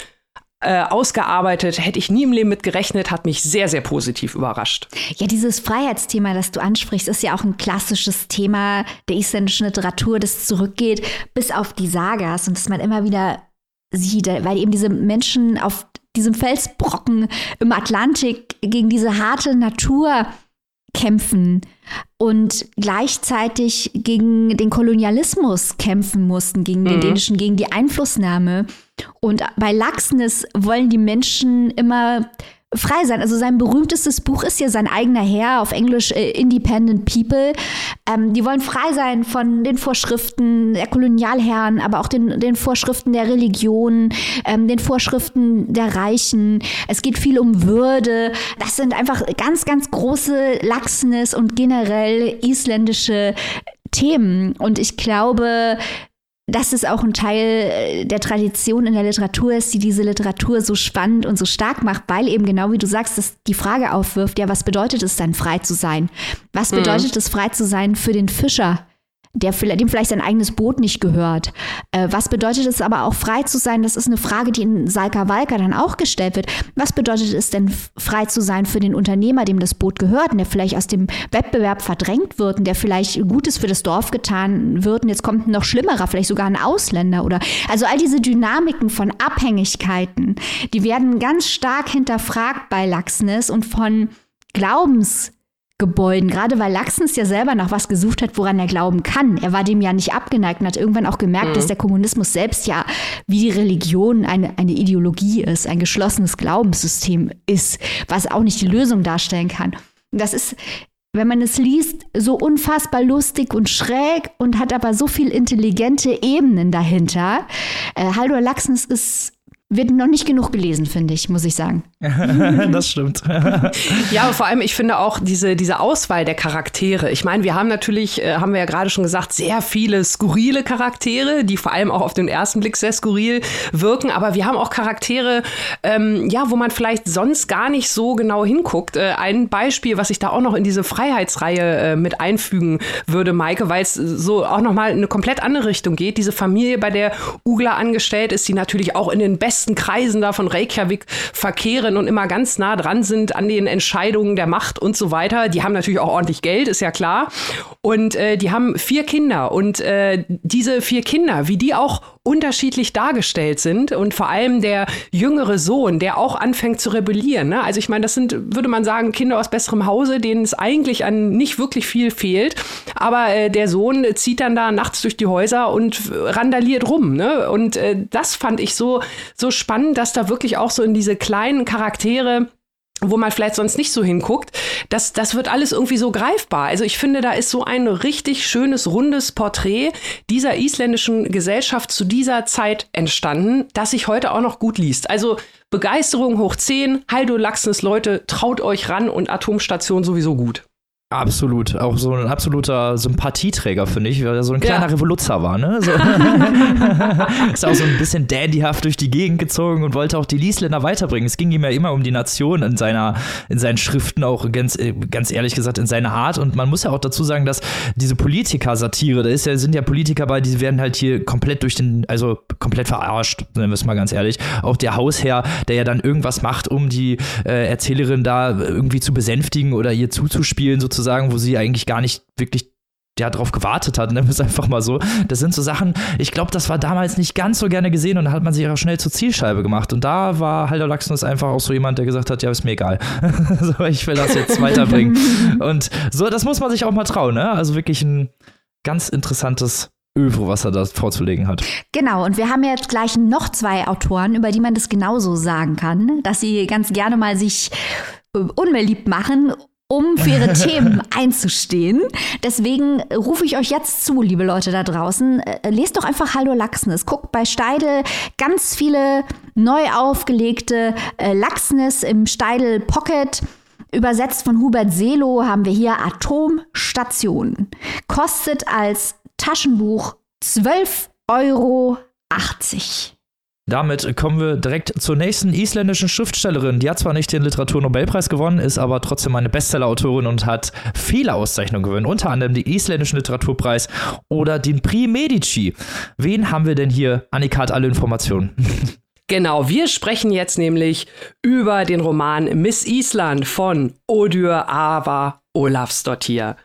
äh, ausgearbeitet. Hätte ich nie im Leben mit gerechnet, hat mich sehr, sehr positiv überrascht. Ja, dieses Freiheitsthema, das du ansprichst, ist ja auch ein klassisches Thema der isländischen Literatur, das zurückgeht bis auf die Sagas und das man immer wieder sieht, weil eben diese Menschen auf diesem Felsbrocken im Atlantik gegen diese harte Natur kämpfen und gleichzeitig gegen den Kolonialismus kämpfen mussten, gegen den mhm. dänischen, gegen die Einflussnahme. Und bei Laxness wollen die Menschen immer frei sein. Also sein berühmtestes Buch ist ja sein eigener Herr, auf Englisch äh, Independent People. Ähm, die wollen frei sein von den Vorschriften der Kolonialherren, aber auch den, den Vorschriften der Religion, ähm, den Vorschriften der Reichen. Es geht viel um Würde. Das sind einfach ganz, ganz große Lachsness und generell isländische Themen. Und ich glaube, dass es auch ein Teil äh, der Tradition in der Literatur ist, die diese Literatur so spannend und so stark macht, weil eben genau wie du sagst, dass die Frage aufwirft, ja, was bedeutet es dann frei zu sein? Was mhm. bedeutet mhm. es frei zu sein für den Fischer? Der, dem vielleicht sein eigenes Boot nicht gehört. Äh, was bedeutet es aber auch frei zu sein? Das ist eine Frage, die in Salka Walka dann auch gestellt wird. Was bedeutet es denn frei zu sein für den Unternehmer, dem das Boot gehört und der vielleicht aus dem Wettbewerb verdrängt wird und der vielleicht Gutes für das Dorf getan wird und jetzt kommt ein noch schlimmerer, vielleicht sogar ein Ausländer oder also all diese Dynamiken von Abhängigkeiten, die werden ganz stark hinterfragt bei Laxness und von Glaubens Gebäuden, gerade weil Laxens ja selber nach was gesucht hat, woran er glauben kann. Er war dem ja nicht abgeneigt und hat irgendwann auch gemerkt, mhm. dass der Kommunismus selbst ja wie die Religion eine, eine Ideologie ist, ein geschlossenes Glaubenssystem ist, was auch nicht die Lösung darstellen kann. Das ist, wenn man es liest, so unfassbar lustig und schräg und hat aber so viel intelligente Ebenen dahinter. Äh, Haldor Laxens ist wird noch nicht genug gelesen, finde ich, muss ich sagen. [laughs] das stimmt. [laughs] ja, vor allem, ich finde auch diese, diese Auswahl der Charaktere. Ich meine, wir haben natürlich, äh, haben wir ja gerade schon gesagt, sehr viele skurrile Charaktere, die vor allem auch auf den ersten Blick sehr skurril wirken. Aber wir haben auch Charaktere, ähm, ja, wo man vielleicht sonst gar nicht so genau hinguckt. Äh, ein Beispiel, was ich da auch noch in diese Freiheitsreihe äh, mit einfügen würde, Maike, weil es so auch nochmal in eine komplett andere Richtung geht. Diese Familie, bei der Ugla angestellt ist, die natürlich auch in den besten besten Kreisen da von Reykjavik verkehren und immer ganz nah dran sind an den Entscheidungen der Macht und so weiter. Die haben natürlich auch ordentlich Geld, ist ja klar. Und äh, die haben vier Kinder. Und äh, diese vier Kinder, wie die auch unterschiedlich dargestellt sind und vor allem der jüngere Sohn, der auch anfängt zu rebellieren. Ne? Also ich meine, das sind, würde man sagen, Kinder aus besserem Hause, denen es eigentlich an nicht wirklich viel fehlt. Aber äh, der Sohn zieht dann da nachts durch die Häuser und randaliert rum. Ne? Und äh, das fand ich so, so spannend, dass da wirklich auch so in diese kleinen Charaktere wo man vielleicht sonst nicht so hinguckt, das, das wird alles irgendwie so greifbar. Also ich finde, da ist so ein richtig schönes, rundes Porträt dieser isländischen Gesellschaft zu dieser Zeit entstanden, das sich heute auch noch gut liest. Also Begeisterung hoch 10, Haldo Laxens Leute, traut euch ran und Atomstation sowieso gut. Absolut, auch so ein absoluter Sympathieträger, finde ich, weil er so ein kleiner ja. Revoluzer war, ne? So. [laughs] ist auch so ein bisschen dandyhaft durch die Gegend gezogen und wollte auch die Liesländer weiterbringen. Es ging ihm ja immer um die Nation in seiner, in seinen Schriften, auch ganz, äh, ganz ehrlich gesagt, in seiner Art. Und man muss ja auch dazu sagen, dass diese Politiker-Satire, da ist ja, sind ja Politiker bei, die werden halt hier komplett durch den, also komplett verarscht, nennen wir es mal ganz ehrlich. Auch der Hausherr, der ja dann irgendwas macht, um die äh, Erzählerin da irgendwie zu besänftigen oder ihr zuzuspielen, sozusagen sozusagen, wo sie eigentlich gar nicht wirklich ja, drauf gewartet hat, nennen wir es einfach mal so. Das sind so Sachen, ich glaube, das war damals nicht ganz so gerne gesehen und da hat man sich auch schnell zur Zielscheibe gemacht. Und da war Halder Laxnus einfach auch so jemand, der gesagt hat, ja, ist mir egal. [laughs] so, ich will das jetzt weiterbringen. [laughs] und so, das muss man sich auch mal trauen, ne? Also wirklich ein ganz interessantes Övre, was er da vorzulegen hat. Genau, und wir haben jetzt gleich noch zwei Autoren, über die man das genauso sagen kann, dass sie ganz gerne mal sich äh, unbeliebt machen um für ihre [laughs] Themen einzustehen. Deswegen rufe ich euch jetzt zu, liebe Leute da draußen. Äh, lest doch einfach Hallo Lachsnes. Guckt bei Steidel ganz viele neu aufgelegte äh, Lachsnes im Steidel Pocket. Übersetzt von Hubert Selo haben wir hier Atomstation. Kostet als Taschenbuch 12,80 Euro. Damit kommen wir direkt zur nächsten isländischen Schriftstellerin. Die hat zwar nicht den Literaturnobelpreis gewonnen, ist aber trotzdem eine Bestsellerautorin und hat viele Auszeichnungen gewonnen, unter anderem den isländischen Literaturpreis oder den Prix Medici. Wen haben wir denn hier? Annika hat alle Informationen. [laughs] Genau, wir sprechen jetzt nämlich über den Roman Miss Island von Odur Ava Olafsdottir.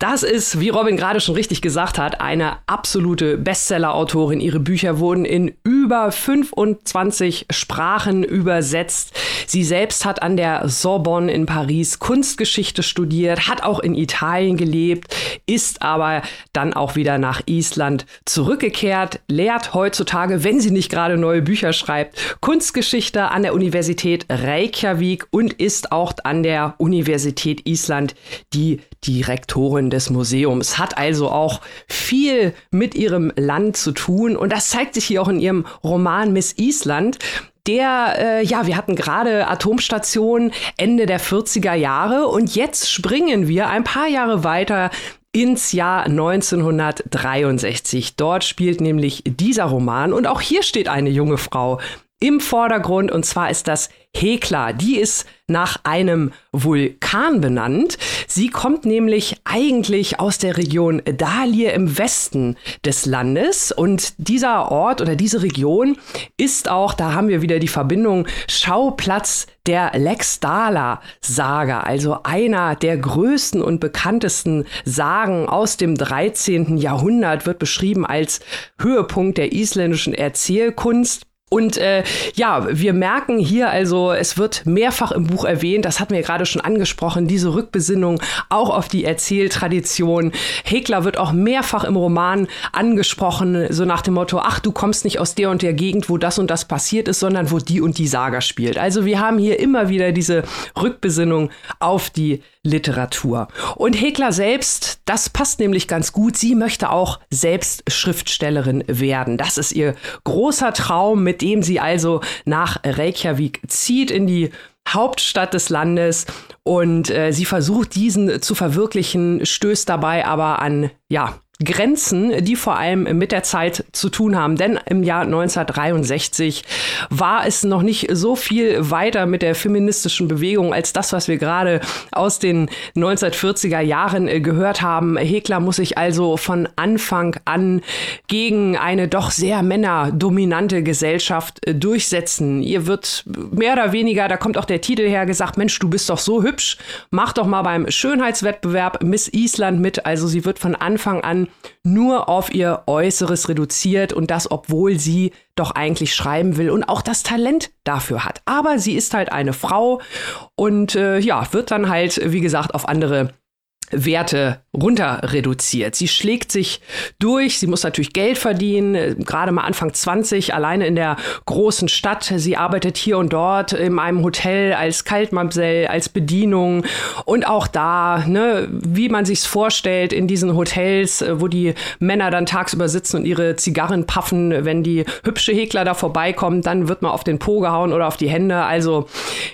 Das ist, wie Robin gerade schon richtig gesagt hat, eine absolute Bestseller-Autorin. Ihre Bücher wurden in über 25 Sprachen übersetzt. Sie selbst hat an der Sorbonne in Paris Kunstgeschichte studiert, hat auch in Italien gelebt, ist aber dann auch wieder nach Island zurückgekehrt, lehrt heutzutage, wenn sie nicht gerade neue Bücher schreibt, Kunstgeschichte an der Universität Reykjavik und ist auch an der Universität Island die Direktorin des Museums, hat also auch viel mit ihrem Land zu tun. Und das zeigt sich hier auch in ihrem Roman Miss Island der, äh, ja, wir hatten gerade Atomstationen Ende der 40er Jahre. Und jetzt springen wir ein paar Jahre weiter ins Jahr 1963. Dort spielt nämlich dieser Roman. Und auch hier steht eine junge Frau im Vordergrund. Und zwar ist das Hekla. Die ist nach einem Vulkan benannt. Sie kommt nämlich eigentlich aus der Region Dalie im Westen des Landes und dieser Ort oder diese Region ist auch, da haben wir wieder die Verbindung, Schauplatz der Lex Dala Saga, also einer der größten und bekanntesten Sagen aus dem 13. Jahrhundert, wird beschrieben als Höhepunkt der isländischen Erzählkunst. Und äh, ja, wir merken hier also, es wird mehrfach im Buch erwähnt, das hatten wir gerade schon angesprochen, diese Rückbesinnung auch auf die Erzähltradition. Hekler wird auch mehrfach im Roman angesprochen, so nach dem Motto, ach, du kommst nicht aus der und der Gegend, wo das und das passiert ist, sondern wo die und die Saga spielt. Also wir haben hier immer wieder diese Rückbesinnung auf die Literatur. Und Hekler selbst, das passt nämlich ganz gut. Sie möchte auch selbst Schriftstellerin werden. Das ist ihr großer Traum, mit dem sie also nach Reykjavik zieht in die Hauptstadt des Landes und äh, sie versucht diesen zu verwirklichen, stößt dabei aber an ja Grenzen, die vor allem mit der Zeit zu tun haben. Denn im Jahr 1963 war es noch nicht so viel weiter mit der feministischen Bewegung als das, was wir gerade aus den 1940er Jahren äh, gehört haben. Hekler muss sich also von Anfang an gegen eine doch sehr männerdominante Gesellschaft äh, durchsetzen. Ihr wird mehr oder weniger, da kommt auch der Titel her, gesagt, Mensch, du bist doch so hübsch, mach doch mal beim Schönheitswettbewerb Miss Island mit. Also sie wird von Anfang an nur auf ihr Äußeres reduziert und das, obwohl sie doch eigentlich schreiben will und auch das Talent dafür hat. Aber sie ist halt eine Frau und äh, ja, wird dann halt, wie gesagt, auf andere Werte runter reduziert. Sie schlägt sich durch, sie muss natürlich Geld verdienen, gerade mal Anfang 20, alleine in der großen Stadt. Sie arbeitet hier und dort in einem Hotel als Kaltmamsell, als Bedienung und auch da, ne, wie man sich's vorstellt, in diesen Hotels, wo die Männer dann tagsüber sitzen und ihre Zigarren paffen, wenn die hübsche Hekler da vorbeikommen, dann wird man auf den Po gehauen oder auf die Hände. Also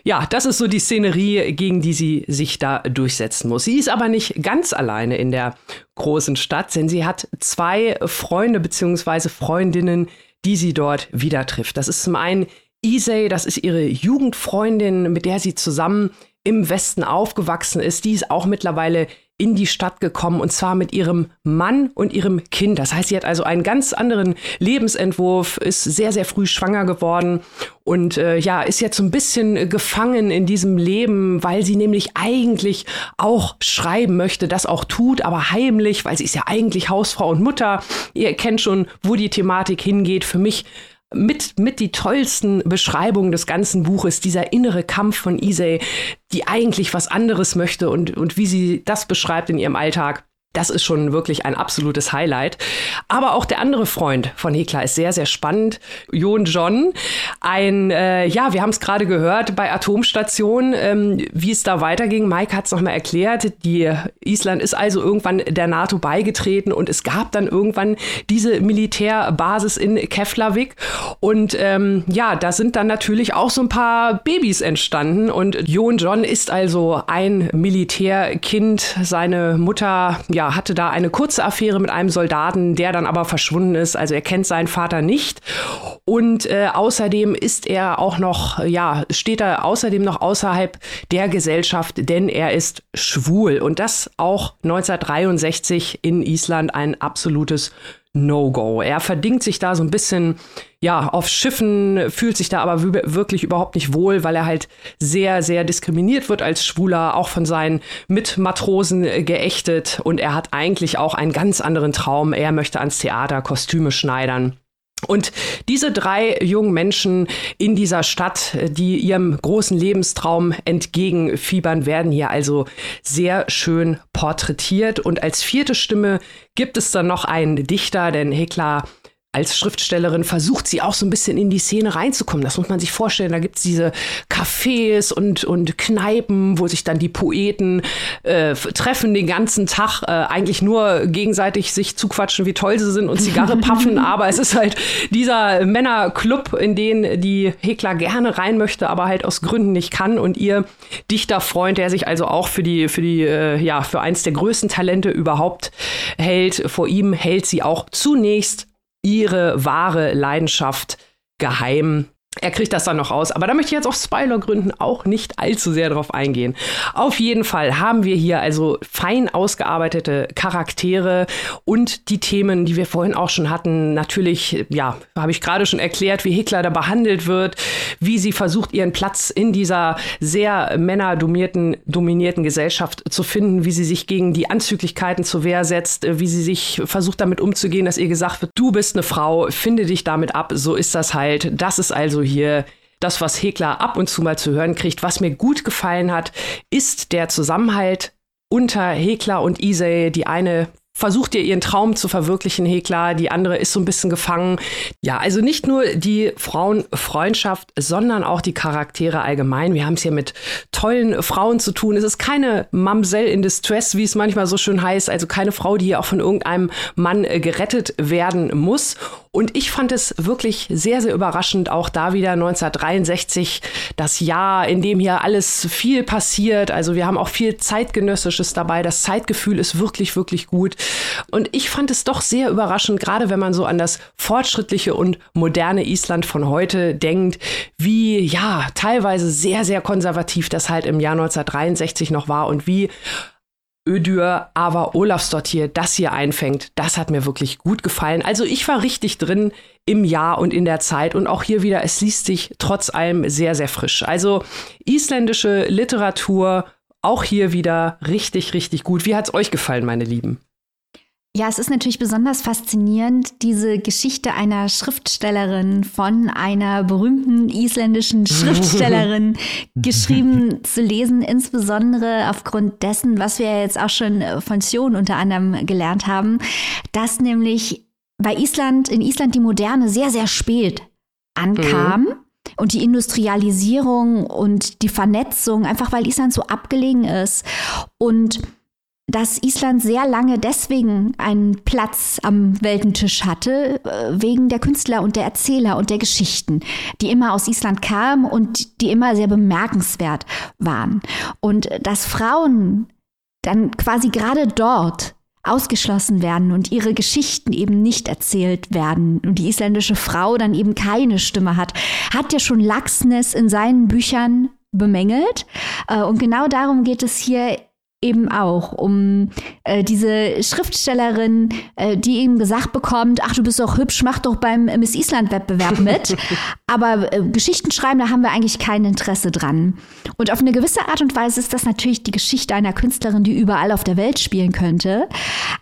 ja, das ist so die Szenerie, gegen die sie sich da durchsetzen muss. Sie ist aber nicht ganz alleine in der großen Stadt, denn sie hat zwei Freunde bzw. Freundinnen, die sie dort wieder trifft. Das ist zum einen Isay, das ist ihre Jugendfreundin, mit der sie zusammen im Westen aufgewachsen ist. Die ist auch mittlerweile in die Stadt gekommen und zwar mit ihrem Mann und ihrem Kind. Das heißt, sie hat also einen ganz anderen Lebensentwurf, ist sehr, sehr früh schwanger geworden und äh, ja, ist jetzt so ein bisschen gefangen in diesem Leben, weil sie nämlich eigentlich auch schreiben möchte, das auch tut, aber heimlich, weil sie ist ja eigentlich Hausfrau und Mutter. Ihr kennt schon, wo die Thematik hingeht. Für mich mit, mit die tollsten Beschreibungen des ganzen Buches, dieser innere Kampf von Isay, die eigentlich was anderes möchte und, und wie sie das beschreibt in ihrem Alltag. Das ist schon wirklich ein absolutes Highlight. Aber auch der andere Freund von Hekla ist sehr, sehr spannend. Jon John. Ein, äh, ja, wir haben es gerade gehört bei Atomstation, ähm, wie es da weiterging. Mike hat es nochmal erklärt. Die Island ist also irgendwann der NATO beigetreten und es gab dann irgendwann diese Militärbasis in Keflavik. Und ähm, ja, da sind dann natürlich auch so ein paar Babys entstanden. Und Jon John ist also ein Militärkind. Seine Mutter, ja, hatte da eine kurze Affäre mit einem Soldaten, der dann aber verschwunden ist. Also er kennt seinen Vater nicht. Und äh, außerdem ist er auch noch, ja, steht er außerdem noch außerhalb der Gesellschaft, denn er ist schwul. Und das auch 1963 in Island ein absolutes No-Go. Er verdingt sich da so ein bisschen, ja, auf Schiffen, fühlt sich da aber wirklich überhaupt nicht wohl, weil er halt sehr, sehr diskriminiert wird als Schwuler, auch von seinen Mitmatrosen geächtet. Und er hat eigentlich auch einen ganz anderen Traum. Er möchte ans Theater Kostüme schneidern. Und diese drei jungen Menschen in dieser Stadt, die ihrem großen Lebenstraum entgegenfiebern, werden hier also sehr schön porträtiert. Und als vierte Stimme gibt es dann noch einen Dichter, denn Hekla als Schriftstellerin versucht sie auch so ein bisschen in die Szene reinzukommen. Das muss man sich vorstellen. Da gibt es diese Cafés und, und Kneipen, wo sich dann die Poeten äh, treffen den ganzen Tag, äh, eigentlich nur gegenseitig sich zuquatschen, wie toll sie sind und Zigarre [laughs] paffen. aber es ist halt dieser Männerclub, in den die Hekler gerne rein möchte, aber halt aus Gründen nicht kann. Und ihr Dichterfreund, der sich also auch für die, für die, äh, ja, für eins der größten Talente überhaupt hält, vor ihm hält sie auch zunächst ihre wahre Leidenschaft geheim er kriegt das dann noch raus, aber da möchte ich jetzt aus Spoilergründen auch nicht allzu sehr drauf eingehen. Auf jeden Fall haben wir hier also fein ausgearbeitete Charaktere und die Themen, die wir vorhin auch schon hatten. Natürlich, ja, habe ich gerade schon erklärt, wie Hitler da behandelt wird, wie sie versucht, ihren Platz in dieser sehr männerdominierten dominierten Gesellschaft zu finden, wie sie sich gegen die Anzüglichkeiten zur Wehr setzt, wie sie sich versucht, damit umzugehen, dass ihr gesagt wird, du bist eine Frau, finde dich damit ab, so ist das halt. Das ist also hier das, was Hekler ab und zu mal zu hören kriegt. Was mir gut gefallen hat, ist der Zusammenhalt unter Hekler und Isay. Die eine versucht ihr ihren Traum zu verwirklichen, Hekla. Die andere ist so ein bisschen gefangen. Ja, also nicht nur die Frauenfreundschaft, sondern auch die Charaktere allgemein. Wir haben es hier mit tollen Frauen zu tun. Es ist keine Mamsell in Distress, wie es manchmal so schön heißt. Also keine Frau, die hier auch von irgendeinem Mann äh, gerettet werden muss. Und ich fand es wirklich sehr, sehr überraschend, auch da wieder 1963, das Jahr, in dem hier alles viel passiert. Also wir haben auch viel Zeitgenössisches dabei. Das Zeitgefühl ist wirklich, wirklich gut. Und ich fand es doch sehr überraschend, gerade wenn man so an das fortschrittliche und moderne Island von heute denkt, wie, ja, teilweise sehr, sehr konservativ das halt im Jahr 1963 noch war und wie Ödür, aber Olafsdottir das hier einfängt, das hat mir wirklich gut gefallen. Also ich war richtig drin im Jahr und in der Zeit und auch hier wieder, es liest sich trotz allem sehr, sehr frisch. Also isländische Literatur, auch hier wieder richtig, richtig gut. Wie hat's euch gefallen, meine Lieben? Ja, es ist natürlich besonders faszinierend, diese Geschichte einer Schriftstellerin von einer berühmten isländischen [laughs] Schriftstellerin geschrieben [laughs] zu lesen, insbesondere aufgrund dessen, was wir jetzt auch schon von Sion unter anderem gelernt haben, dass nämlich bei Island, in Island die Moderne sehr, sehr spät ankam. Mhm. Und die Industrialisierung und die Vernetzung, einfach weil Island so abgelegen ist. Und dass Island sehr lange deswegen einen Platz am Weltentisch hatte, äh, wegen der Künstler und der Erzähler und der Geschichten, die immer aus Island kamen und die immer sehr bemerkenswert waren. Und dass Frauen dann quasi gerade dort ausgeschlossen werden und ihre Geschichten eben nicht erzählt werden und die isländische Frau dann eben keine Stimme hat, hat ja schon Laxness in seinen Büchern bemängelt. Äh, und genau darum geht es hier eben auch um äh, diese Schriftstellerin, äh, die eben gesagt bekommt, ach, du bist doch hübsch, mach doch beim Miss Island Wettbewerb mit. [laughs] Aber äh, Geschichten schreiben, da haben wir eigentlich kein Interesse dran. Und auf eine gewisse Art und Weise ist das natürlich die Geschichte einer Künstlerin, die überall auf der Welt spielen könnte.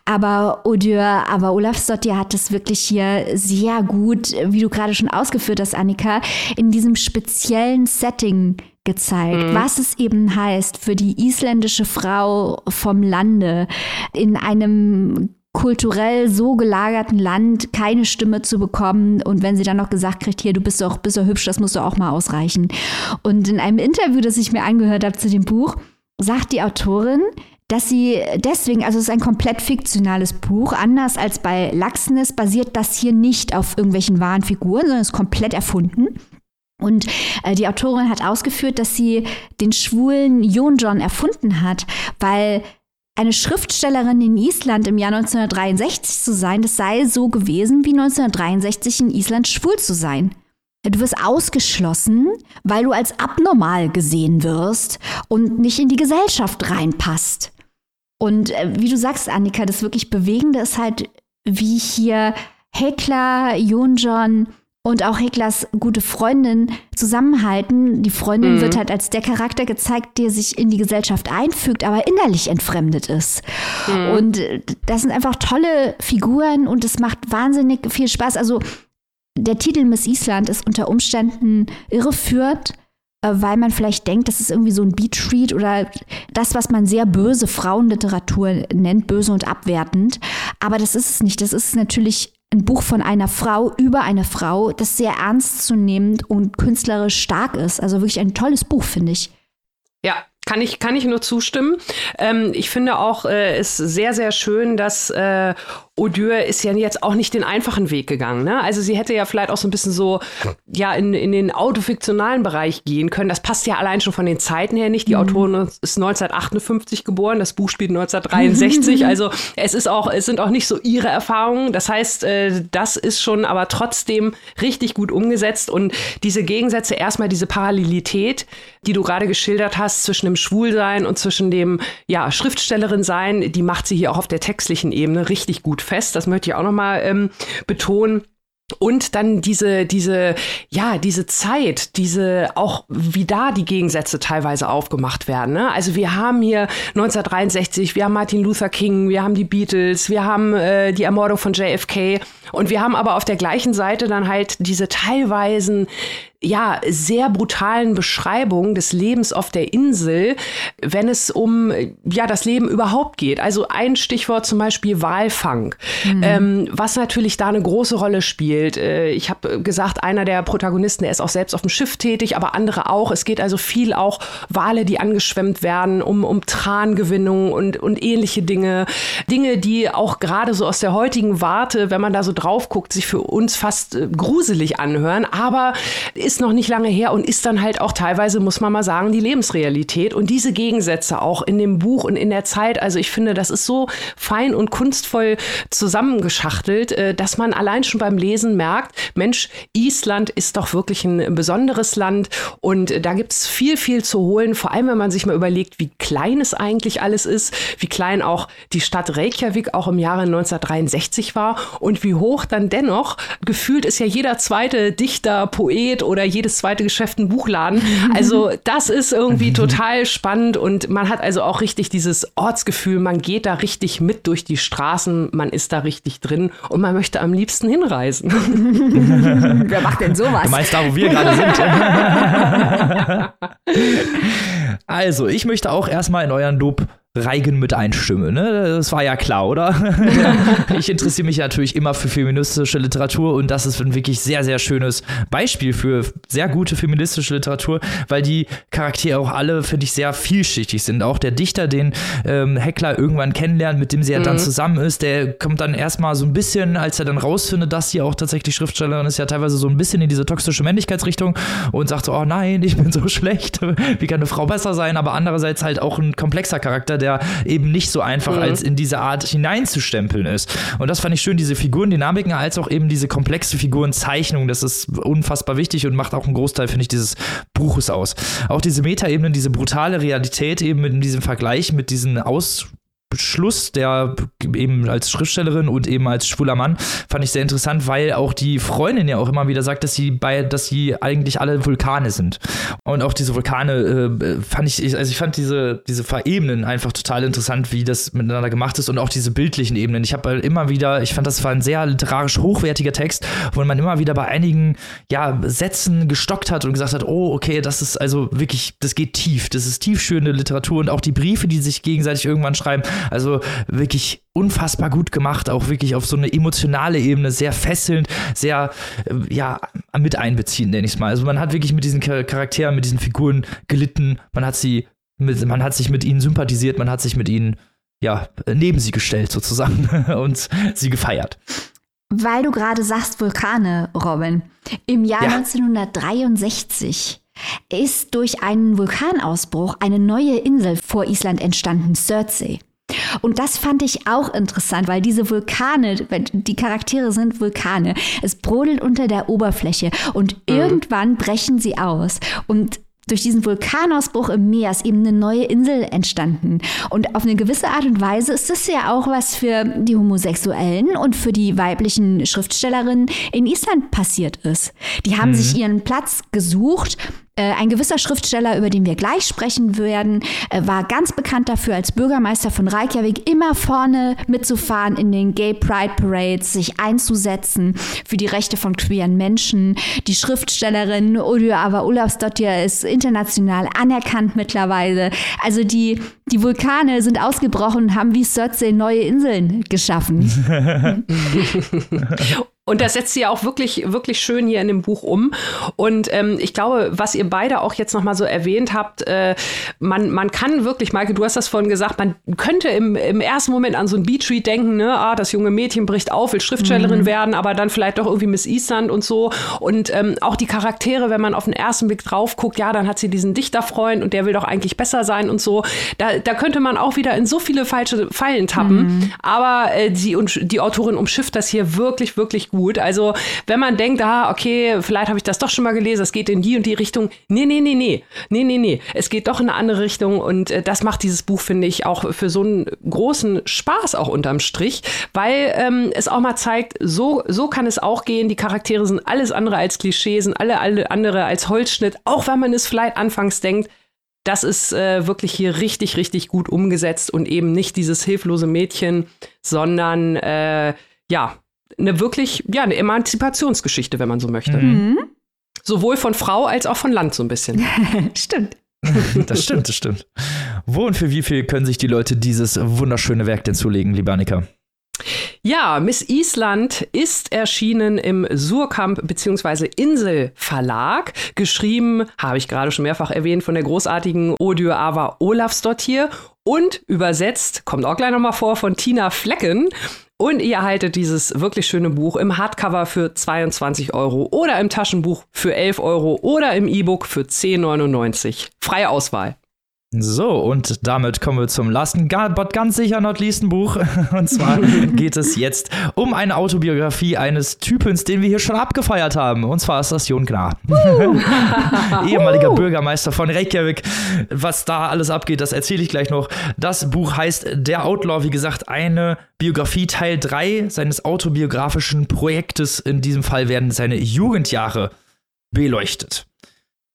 Aber Odur, aber Olafsdottir hat es wirklich hier sehr gut, wie du gerade schon ausgeführt hast, Annika, in diesem speziellen Setting gezeigt, mhm. was es eben heißt für die isländische Frau vom Lande in einem kulturell so gelagerten Land keine Stimme zu bekommen und wenn sie dann noch gesagt kriegt, hier, du bist doch, bist doch hübsch, das musst du auch mal ausreichen. Und in einem Interview, das ich mir angehört habe zu dem Buch, sagt die Autorin, dass sie deswegen, also es ist ein komplett fiktionales Buch, anders als bei Laxness basiert das hier nicht auf irgendwelchen wahren Figuren, sondern ist komplett erfunden. Und äh, die Autorin hat ausgeführt, dass sie den schwulen Jon John erfunden hat, weil eine Schriftstellerin in Island im Jahr 1963 zu sein, das sei so gewesen, wie 1963 in Island schwul zu sein. Du wirst ausgeschlossen, weil du als abnormal gesehen wirst und nicht in die Gesellschaft reinpasst. Und äh, wie du sagst, Annika, das wirklich Bewegende ist halt, wie hier Hekla, Jonjon und auch Heklers gute Freundin zusammenhalten. Die Freundin mhm. wird halt als der Charakter gezeigt, der sich in die Gesellschaft einfügt, aber innerlich entfremdet ist. Mhm. Und äh, das sind einfach tolle Figuren und es macht wahnsinnig viel Spaß. Also der Titel Miss Island ist unter Umständen irreführend, äh, weil man vielleicht denkt, das ist irgendwie so ein Beat-Street oder das, was man sehr böse Frauenliteratur nennt, böse und abwertend. Aber das ist es nicht. Das ist natürlich ein Buch von einer Frau über eine Frau, das sehr ernstzunehmend und künstlerisch stark ist. Also wirklich ein tolles Buch, finde ich. Ja, kann ich, kann ich nur zustimmen. Ähm, ich finde auch, äh, ist sehr, sehr schön, dass äh, Odieu ist ja jetzt auch nicht den einfachen Weg gegangen. Ne? Also sie hätte ja vielleicht auch so ein bisschen so ja in, in den autofiktionalen Bereich gehen können. Das passt ja allein schon von den Zeiten her nicht. Die mhm. Autorin ist 1958 geboren, das Buch spielt 1963. also es ist auch, es sind auch nicht so ihre Erfahrungen. Das heißt, äh, das ist schon aber trotzdem richtig gut umgesetzt. Und diese Gegensätze, erstmal diese Parallelität, die du gerade geschildert hast, zwischen dem Schwulsein und zwischen dem ja, Schriftstellerin sein, die macht sie hier auch auf der textlichen Ebene richtig gut fest. Das möchte ich auch nochmal ähm, betonen. Und dann diese, diese, ja, diese Zeit, diese, auch wie da die Gegensätze teilweise aufgemacht werden. Ne? Also wir haben hier 1963, wir haben Martin Luther King, wir haben die Beatles, wir haben äh, die Ermordung von JFK und wir haben aber auf der gleichen Seite dann halt diese teilweisen ja, sehr brutalen Beschreibungen des Lebens auf der Insel, wenn es um ja das Leben überhaupt geht. Also ein Stichwort zum Beispiel Walfang, mhm. ähm, was natürlich da eine große Rolle spielt. Äh, ich habe gesagt, einer der Protagonisten, der ist auch selbst auf dem Schiff tätig, aber andere auch. Es geht also viel auch Wale, die angeschwemmt werden, um, um Trangewinnung und, und ähnliche Dinge. Dinge, die auch gerade so aus der heutigen Warte, wenn man da so drauf guckt, sich für uns fast äh, gruselig anhören. Aber ist ist noch nicht lange her und ist dann halt auch teilweise, muss man mal sagen, die Lebensrealität. Und diese Gegensätze auch in dem Buch und in der Zeit, also ich finde, das ist so fein und kunstvoll zusammengeschachtelt, äh, dass man allein schon beim Lesen merkt, Mensch, Island ist doch wirklich ein besonderes Land. Und da gibt es viel, viel zu holen, vor allem wenn man sich mal überlegt, wie klein es eigentlich alles ist, wie klein auch die Stadt Reykjavik auch im Jahre 1963 war. Und wie hoch dann dennoch, gefühlt ist ja jeder zweite Dichter, Poet oder oder jedes zweite Geschäft ein Buchladen. [laughs] Also das ist irgendwie total spannend und man hat also auch richtig dieses Ortsgefühl, man geht da richtig mit durch die Straßen, man ist da richtig drin und man möchte am liebsten hinreisen. [laughs] Wer macht denn sowas? Du meinst da, wo wir gerade sind. [laughs] also, ich möchte auch erstmal in euren Lob Reigen mit einstimmen. Ne? Das war ja klar, oder? [laughs] [laughs] ich interessiere mich natürlich immer für feministische Literatur und das ist ein wirklich sehr, sehr schönes Beispiel für sehr gute feministische Literatur, weil die Charaktere auch alle, finde ich, sehr vielschichtig sind. Auch der Dichter, den ähm, Heckler irgendwann kennenlernt, mit dem sie ja mhm. dann zusammen ist, der kommt dann erstmal so ein bisschen, als er dann rausfindet, dass sie auch tatsächlich Schriftstellerin ist, ja teilweise so ein bisschen in diese toxische Männlichkeitsrichtung und sagt so, oh nein, ich bin so [laughs] schlecht, wie kann eine Frau besser sein? Aber andererseits halt auch ein komplexer Charakter, der eben nicht so einfach mhm. als in diese Art hineinzustempeln ist. Und das fand ich schön, diese Figurendynamiken als auch eben diese komplexe Figurenzeichnung. Das ist unfassbar wichtig und macht auch einen Großteil, finde ich, dieses Buches aus. Auch diese Metaebene, diese brutale Realität eben in diesem Vergleich mit diesen Aus Schluss, der eben als Schriftstellerin und eben als schwuler Mann, fand ich sehr interessant, weil auch die Freundin ja auch immer wieder sagt, dass sie bei, dass sie eigentlich alle Vulkane sind. Und auch diese Vulkane äh, fand ich, also ich fand diese, diese Verebenen einfach total interessant, wie das miteinander gemacht ist und auch diese bildlichen Ebenen. Ich habe immer wieder, ich fand, das war ein sehr literarisch hochwertiger Text, wo man immer wieder bei einigen ja, Sätzen gestockt hat und gesagt hat, oh, okay, das ist also wirklich, das geht tief, das ist tiefschöne Literatur und auch die Briefe, die sich gegenseitig irgendwann schreiben, also wirklich unfassbar gut gemacht, auch wirklich auf so eine emotionale Ebene, sehr fesselnd, sehr, äh, ja, mit einbeziehend, nenne ich es mal. Also man hat wirklich mit diesen Charakteren, mit diesen Figuren gelitten, man hat sie, mit, man hat sich mit ihnen sympathisiert, man hat sich mit ihnen, ja, neben sie gestellt sozusagen [laughs] und sie gefeiert. Weil du gerade sagst Vulkane, Robin. Im Jahr ja. 1963 ist durch einen Vulkanausbruch eine neue Insel vor Island entstanden, Surtsey. Und das fand ich auch interessant, weil diese Vulkane, die Charaktere sind Vulkane. Es brodelt unter der Oberfläche und mhm. irgendwann brechen sie aus. Und durch diesen Vulkanausbruch im Meer ist eben eine neue Insel entstanden. Und auf eine gewisse Art und Weise ist das ja auch was für die Homosexuellen und für die weiblichen Schriftstellerinnen in Island passiert ist. Die haben mhm. sich ihren Platz gesucht ein gewisser Schriftsteller, über den wir gleich sprechen werden, äh, war ganz bekannt dafür, als Bürgermeister von Reykjavik immer vorne mitzufahren in den Gay Pride Parades, sich einzusetzen für die Rechte von queeren Menschen. Die Schriftstellerin Udo Ava Olafsdottir ist international anerkannt mittlerweile. Also die, die Vulkane sind ausgebrochen und haben wie Surtsey neue Inseln geschaffen. [laughs] Und das setzt sie auch wirklich, wirklich schön hier in dem Buch um. Und ähm, ich glaube, was ihr beide auch jetzt nochmal so erwähnt habt, äh, man, man kann wirklich, Maike, du hast das vorhin gesagt, man könnte im, im ersten Moment an so ein Beach Read denken, ne, ah, das junge Mädchen bricht auf, will Schriftstellerin mhm. werden, aber dann vielleicht doch irgendwie Miss Eastland und so. Und ähm, auch die Charaktere, wenn man auf den ersten Blick drauf guckt, ja, dann hat sie diesen Dichterfreund und der will doch eigentlich besser sein und so. Da, da könnte man auch wieder in so viele falsche Fallen tappen. Mhm. Aber äh, die, die Autorin umschifft das hier wirklich, wirklich gut. Also, wenn man denkt, ah, okay, vielleicht habe ich das doch schon mal gelesen, es geht in die und die Richtung. Nee, nee, nee, nee. Nee, nee, nee. Es geht doch in eine andere Richtung und äh, das macht dieses Buch, finde ich, auch für so einen großen Spaß auch unterm Strich, weil ähm, es auch mal zeigt, so, so kann es auch gehen. Die Charaktere sind alles andere als Klischee, sind alle, alle andere als Holzschnitt, auch wenn man es vielleicht anfangs denkt, das ist äh, wirklich hier richtig, richtig gut umgesetzt und eben nicht dieses hilflose Mädchen, sondern äh, ja, eine wirklich, ja, eine Emanzipationsgeschichte, wenn man so möchte. Mhm. Sowohl von Frau als auch von Land so ein bisschen. [laughs] stimmt. [laughs] das stimmt, das stimmt. Wo und für wie viel können sich die Leute dieses wunderschöne Werk denn zulegen, lieber Annika? Ja, Miss Island ist erschienen im Surkamp bzw. Insel Verlag. Geschrieben, habe ich gerade schon mehrfach erwähnt, von der großartigen Odur Ava Olafsdottir und übersetzt, kommt auch gleich nochmal vor, von Tina Flecken. Und ihr erhaltet dieses wirklich schöne Buch im Hardcover für 22 Euro oder im Taschenbuch für 11 Euro oder im E-Book für 10,99. Freie Auswahl. So, und damit kommen wir zum letzten, but ganz sicher not leasten Buch. [laughs] Und zwar [laughs] geht es jetzt um eine Autobiografie eines Typens, den wir hier schon abgefeiert haben. Und zwar ist das Jon Gnar. [laughs] Ehemaliger Bürgermeister von Reykjavik. Was da alles abgeht, das erzähle ich gleich noch. Das Buch heißt Der Outlaw, wie gesagt, eine Biografie Teil 3 seines autobiografischen Projektes. In diesem Fall werden seine Jugendjahre beleuchtet.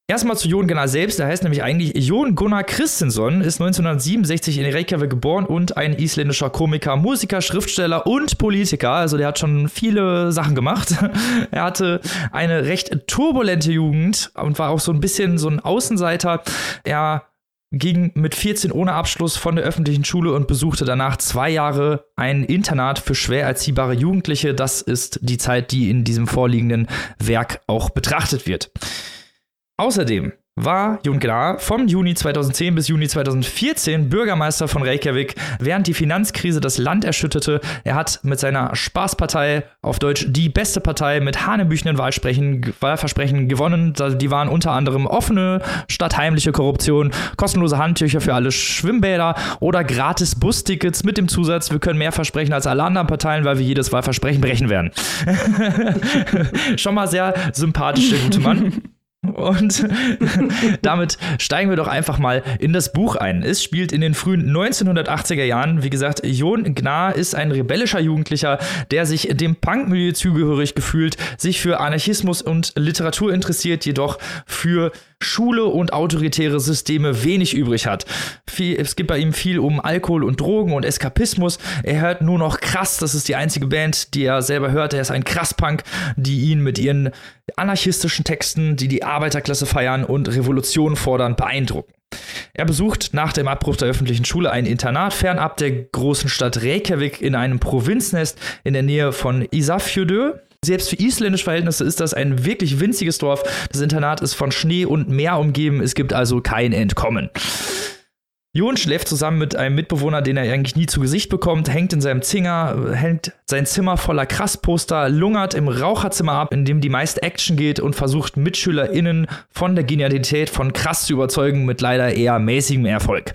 Erstmal zu Jon Gunnar selbst. Der heißt nämlich eigentlich Jon Gunnar Christensen, ist 1967 in Reykjavik geboren und ein isländischer Komiker, Musiker, Schriftsteller und Politiker. Also der hat schon viele Sachen gemacht. [laughs] er hatte eine recht turbulente Jugend und war auch so ein bisschen so ein Außenseiter. Er ging mit 14 ohne Abschluss von der öffentlichen Schule und besuchte danach zwei Jahre ein Internat für schwer erziehbare Jugendliche. Das ist die Zeit, die in diesem vorliegenden Werk auch betrachtet wird. Außerdem war Jon Gnar vom Juni 2010 bis Juni 2014 Bürgermeister von Reykjavik, während die Finanzkrise das Land erschütterte. Er hat mit seiner Spaßpartei, auf Deutsch die beste Partei, mit hanebüchenden Wahlversprechen gewonnen. Die waren unter anderem offene statt heimliche Korruption, kostenlose Handtücher für alle Schwimmbäder oder gratis Bustickets mit dem Zusatz, wir können mehr versprechen als alle anderen Parteien, weil wir jedes Wahlversprechen brechen werden. [laughs] Schon mal sehr sympathisch, der gute Mann. Und [laughs] damit steigen wir doch einfach mal in das Buch ein. Es spielt in den frühen 1980er Jahren. Wie gesagt, Jon Gnar ist ein rebellischer Jugendlicher, der sich dem Punkmilieu zugehörig gefühlt, sich für Anarchismus und Literatur interessiert, jedoch für Schule und autoritäre Systeme wenig übrig hat. Viel, es geht bei ihm viel um Alkohol und Drogen und Eskapismus. Er hört nur noch krass, das ist die einzige Band, die er selber hört. Er ist ein Krasspunk, die ihn mit ihren anarchistischen Texten, die die Arbeiterklasse feiern und Revolution fordern, beeindrucken. Er besucht nach dem Abbruch der öffentlichen Schule ein Internat fernab der großen Stadt Reykjavik in einem Provinznest in der Nähe von Isafjordö. Selbst für isländische Verhältnisse ist das ein wirklich winziges Dorf. Das Internat ist von Schnee und Meer umgeben. Es gibt also kein Entkommen. Jon schläft zusammen mit einem Mitbewohner, den er eigentlich nie zu Gesicht bekommt, hängt in seinem Zinger, hängt sein Zimmer voller Krassposter, lungert im Raucherzimmer ab, in dem die meiste Action geht und versucht MitschülerInnen von der Genialität von Krass zu überzeugen, mit leider eher mäßigem Erfolg.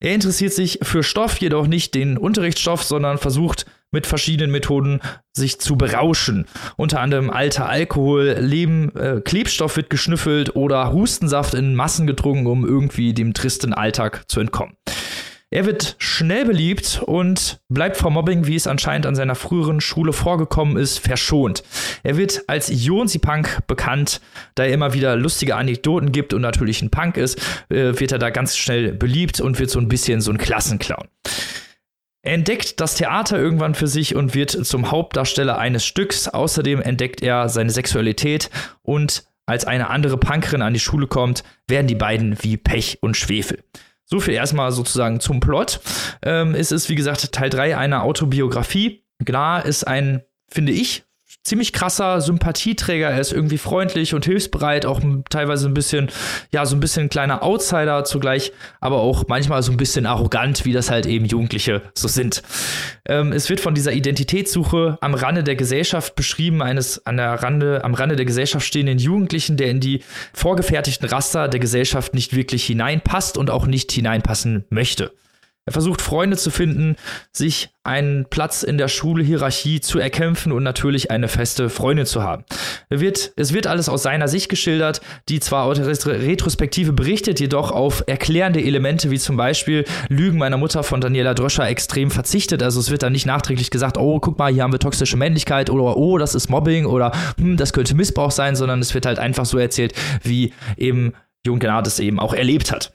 Er interessiert sich für Stoff, jedoch nicht den Unterrichtsstoff, sondern versucht mit verschiedenen Methoden sich zu berauschen. Unter anderem alter Alkohol, Leben, äh, Klebstoff wird geschnüffelt oder Hustensaft in Massen getrunken, um irgendwie dem tristen Alltag zu entkommen. Er wird schnell beliebt und bleibt vor Mobbing, wie es anscheinend an seiner früheren Schule vorgekommen ist, verschont. Er wird als Jonsi-Punk bekannt, da er immer wieder lustige Anekdoten gibt und natürlich ein Punk ist, äh, wird er da ganz schnell beliebt und wird so ein bisschen so ein Klassenclown. Entdeckt das Theater irgendwann für sich und wird zum Hauptdarsteller eines Stücks. Außerdem entdeckt er seine Sexualität und als eine andere Punkerin an die Schule kommt, werden die beiden wie Pech und Schwefel. So viel erstmal sozusagen zum Plot. Ähm, es ist, wie gesagt, Teil 3 einer Autobiografie. Klar ist ein, finde ich, ziemlich krasser Sympathieträger. Er ist irgendwie freundlich und hilfsbereit, auch teilweise ein bisschen, ja, so ein bisschen kleiner Outsider zugleich, aber auch manchmal so ein bisschen arrogant, wie das halt eben Jugendliche so sind. Ähm, es wird von dieser Identitätssuche am Rande der Gesellschaft beschrieben, eines an der Rande, am Rande der Gesellschaft stehenden Jugendlichen, der in die vorgefertigten Raster der Gesellschaft nicht wirklich hineinpasst und auch nicht hineinpassen möchte. Er versucht Freunde zu finden, sich einen Platz in der Schulhierarchie zu erkämpfen und natürlich eine feste Freundin zu haben. Er wird, es wird alles aus seiner Sicht geschildert, die zwar aus Retrospektive berichtet, jedoch auf erklärende Elemente wie zum Beispiel Lügen meiner Mutter von Daniela Dröscher extrem verzichtet. Also es wird dann nicht nachträglich gesagt, oh, guck mal, hier haben wir toxische Männlichkeit oder oh, das ist Mobbing oder hm, das könnte Missbrauch sein, sondern es wird halt einfach so erzählt, wie eben Jung Gnad es eben auch erlebt hat.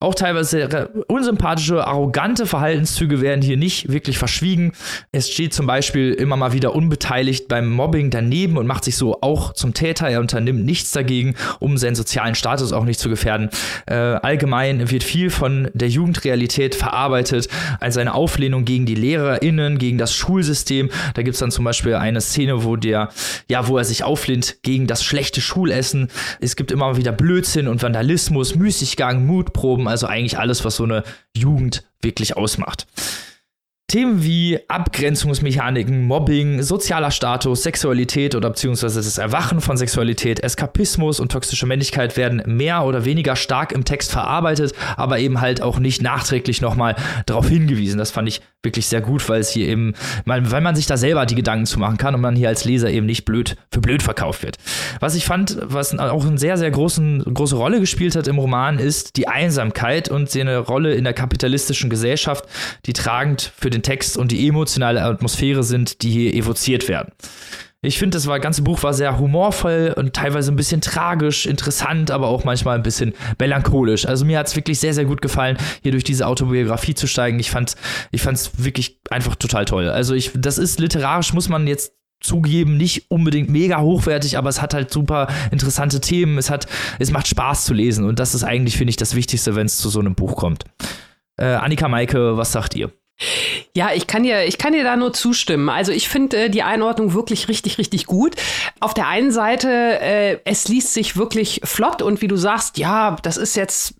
Auch teilweise unsympathische, arrogante Verhaltenszüge werden hier nicht wirklich verschwiegen. Es steht zum Beispiel immer mal wieder unbeteiligt beim Mobbing daneben und macht sich so auch zum Täter. Er unternimmt nichts dagegen, um seinen sozialen Status auch nicht zu gefährden. Äh, allgemein wird viel von der Jugendrealität verarbeitet, als eine Auflehnung gegen die LehrerInnen, gegen das Schulsystem. Da gibt es dann zum Beispiel eine Szene, wo der, ja, wo er sich auflehnt gegen das schlechte Schulessen. Es gibt immer wieder Blödsinn und Vandalismus, Müßiggang, Mutproben also eigentlich alles, was so eine Jugend wirklich ausmacht. Themen wie Abgrenzungsmechaniken, Mobbing, sozialer Status, Sexualität oder beziehungsweise das Erwachen von Sexualität, Eskapismus und toxische Männlichkeit werden mehr oder weniger stark im Text verarbeitet, aber eben halt auch nicht nachträglich nochmal darauf hingewiesen. Das fand ich wirklich sehr gut, weil es hier eben, weil man sich da selber die Gedanken zu machen kann und man hier als Leser eben nicht blöd für blöd verkauft wird. Was ich fand, was auch eine sehr, sehr großen, große Rolle gespielt hat im Roman, ist die Einsamkeit und seine Rolle in der kapitalistischen Gesellschaft, die tragend für den den Text und die emotionale Atmosphäre sind, die hier evoziert werden. Ich finde, das war, ganze Buch war sehr humorvoll und teilweise ein bisschen tragisch, interessant, aber auch manchmal ein bisschen melancholisch. Also mir hat es wirklich sehr, sehr gut gefallen, hier durch diese Autobiografie zu steigen. Ich fand ich fand's wirklich einfach total toll. Also ich, das ist literarisch, muss man jetzt zugeben, nicht unbedingt mega hochwertig, aber es hat halt super interessante Themen. Es hat, es macht Spaß zu lesen und das ist eigentlich, finde ich, das Wichtigste, wenn es zu so einem Buch kommt. Äh, Annika Maike, was sagt ihr? Ja, ich kann dir, ich kann dir da nur zustimmen. Also ich finde äh, die Einordnung wirklich richtig, richtig gut. Auf der einen Seite, äh, es liest sich wirklich flott und wie du sagst, ja, das ist jetzt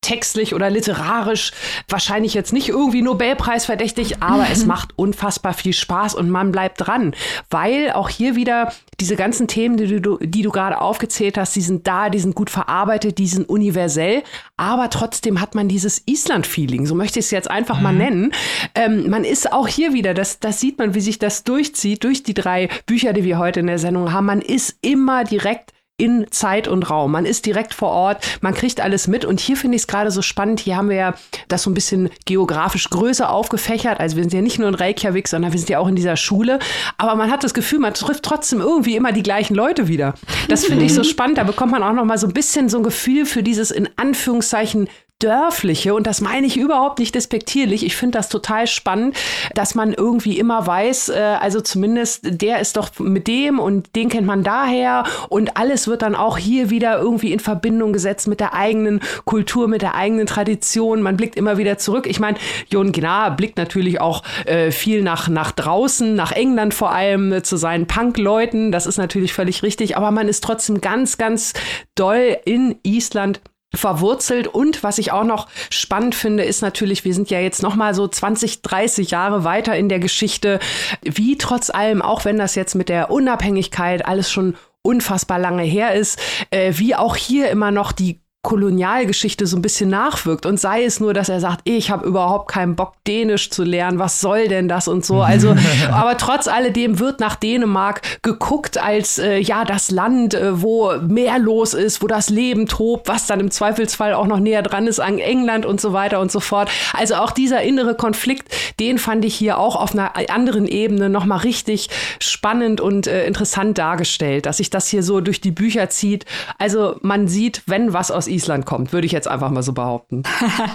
textlich oder literarisch wahrscheinlich jetzt nicht irgendwie Nobelpreis verdächtig, aber es macht unfassbar viel Spaß und man bleibt dran, weil auch hier wieder diese ganzen Themen, die du, die du gerade aufgezählt hast, die sind da, die sind gut verarbeitet, die sind universell, aber trotzdem hat man dieses Island-Feeling, so möchte ich es jetzt einfach mhm. mal nennen. Ähm, man ist auch hier wieder, das, das sieht man, wie sich das durchzieht, durch die drei Bücher, die wir heute in der Sendung haben. Man ist immer direkt in Zeit und Raum. Man ist direkt vor Ort, man kriegt alles mit. Und hier finde ich es gerade so spannend. Hier haben wir ja das so ein bisschen geografisch größer aufgefächert. Also wir sind ja nicht nur in Reykjavik, sondern wir sind ja auch in dieser Schule. Aber man hat das Gefühl, man trifft trotzdem irgendwie immer die gleichen Leute wieder. Das finde ich so spannend. Da bekommt man auch noch mal so ein bisschen so ein Gefühl für dieses in Anführungszeichen Dörfliche, und das meine ich überhaupt nicht despektierlich, ich finde das total spannend, dass man irgendwie immer weiß, äh, also zumindest der ist doch mit dem und den kennt man daher und alles wird dann auch hier wieder irgendwie in Verbindung gesetzt mit der eigenen Kultur, mit der eigenen Tradition. Man blickt immer wieder zurück. Ich meine, Jon Gnar blickt natürlich auch äh, viel nach, nach draußen, nach England vor allem, äh, zu seinen Punk-Leuten. Das ist natürlich völlig richtig, aber man ist trotzdem ganz, ganz doll in Island verwurzelt. Und was ich auch noch spannend finde, ist natürlich, wir sind ja jetzt noch mal so 20, 30 Jahre weiter in der Geschichte, wie trotz allem, auch wenn das jetzt mit der Unabhängigkeit alles schon unfassbar lange her ist, äh, wie auch hier immer noch die Kolonialgeschichte so ein bisschen nachwirkt und sei es nur, dass er sagt, ich habe überhaupt keinen Bock Dänisch zu lernen, was soll denn das und so. Also, [laughs] aber trotz alledem wird nach Dänemark geguckt als äh, ja das Land, äh, wo mehr los ist, wo das Leben tobt, was dann im Zweifelsfall auch noch näher dran ist an England und so weiter und so fort. Also auch dieser innere Konflikt, den fand ich hier auch auf einer anderen Ebene noch mal richtig spannend und äh, interessant dargestellt, dass sich das hier so durch die Bücher zieht. Also man sieht, wenn was aus Island kommt, würde ich jetzt einfach mal so behaupten.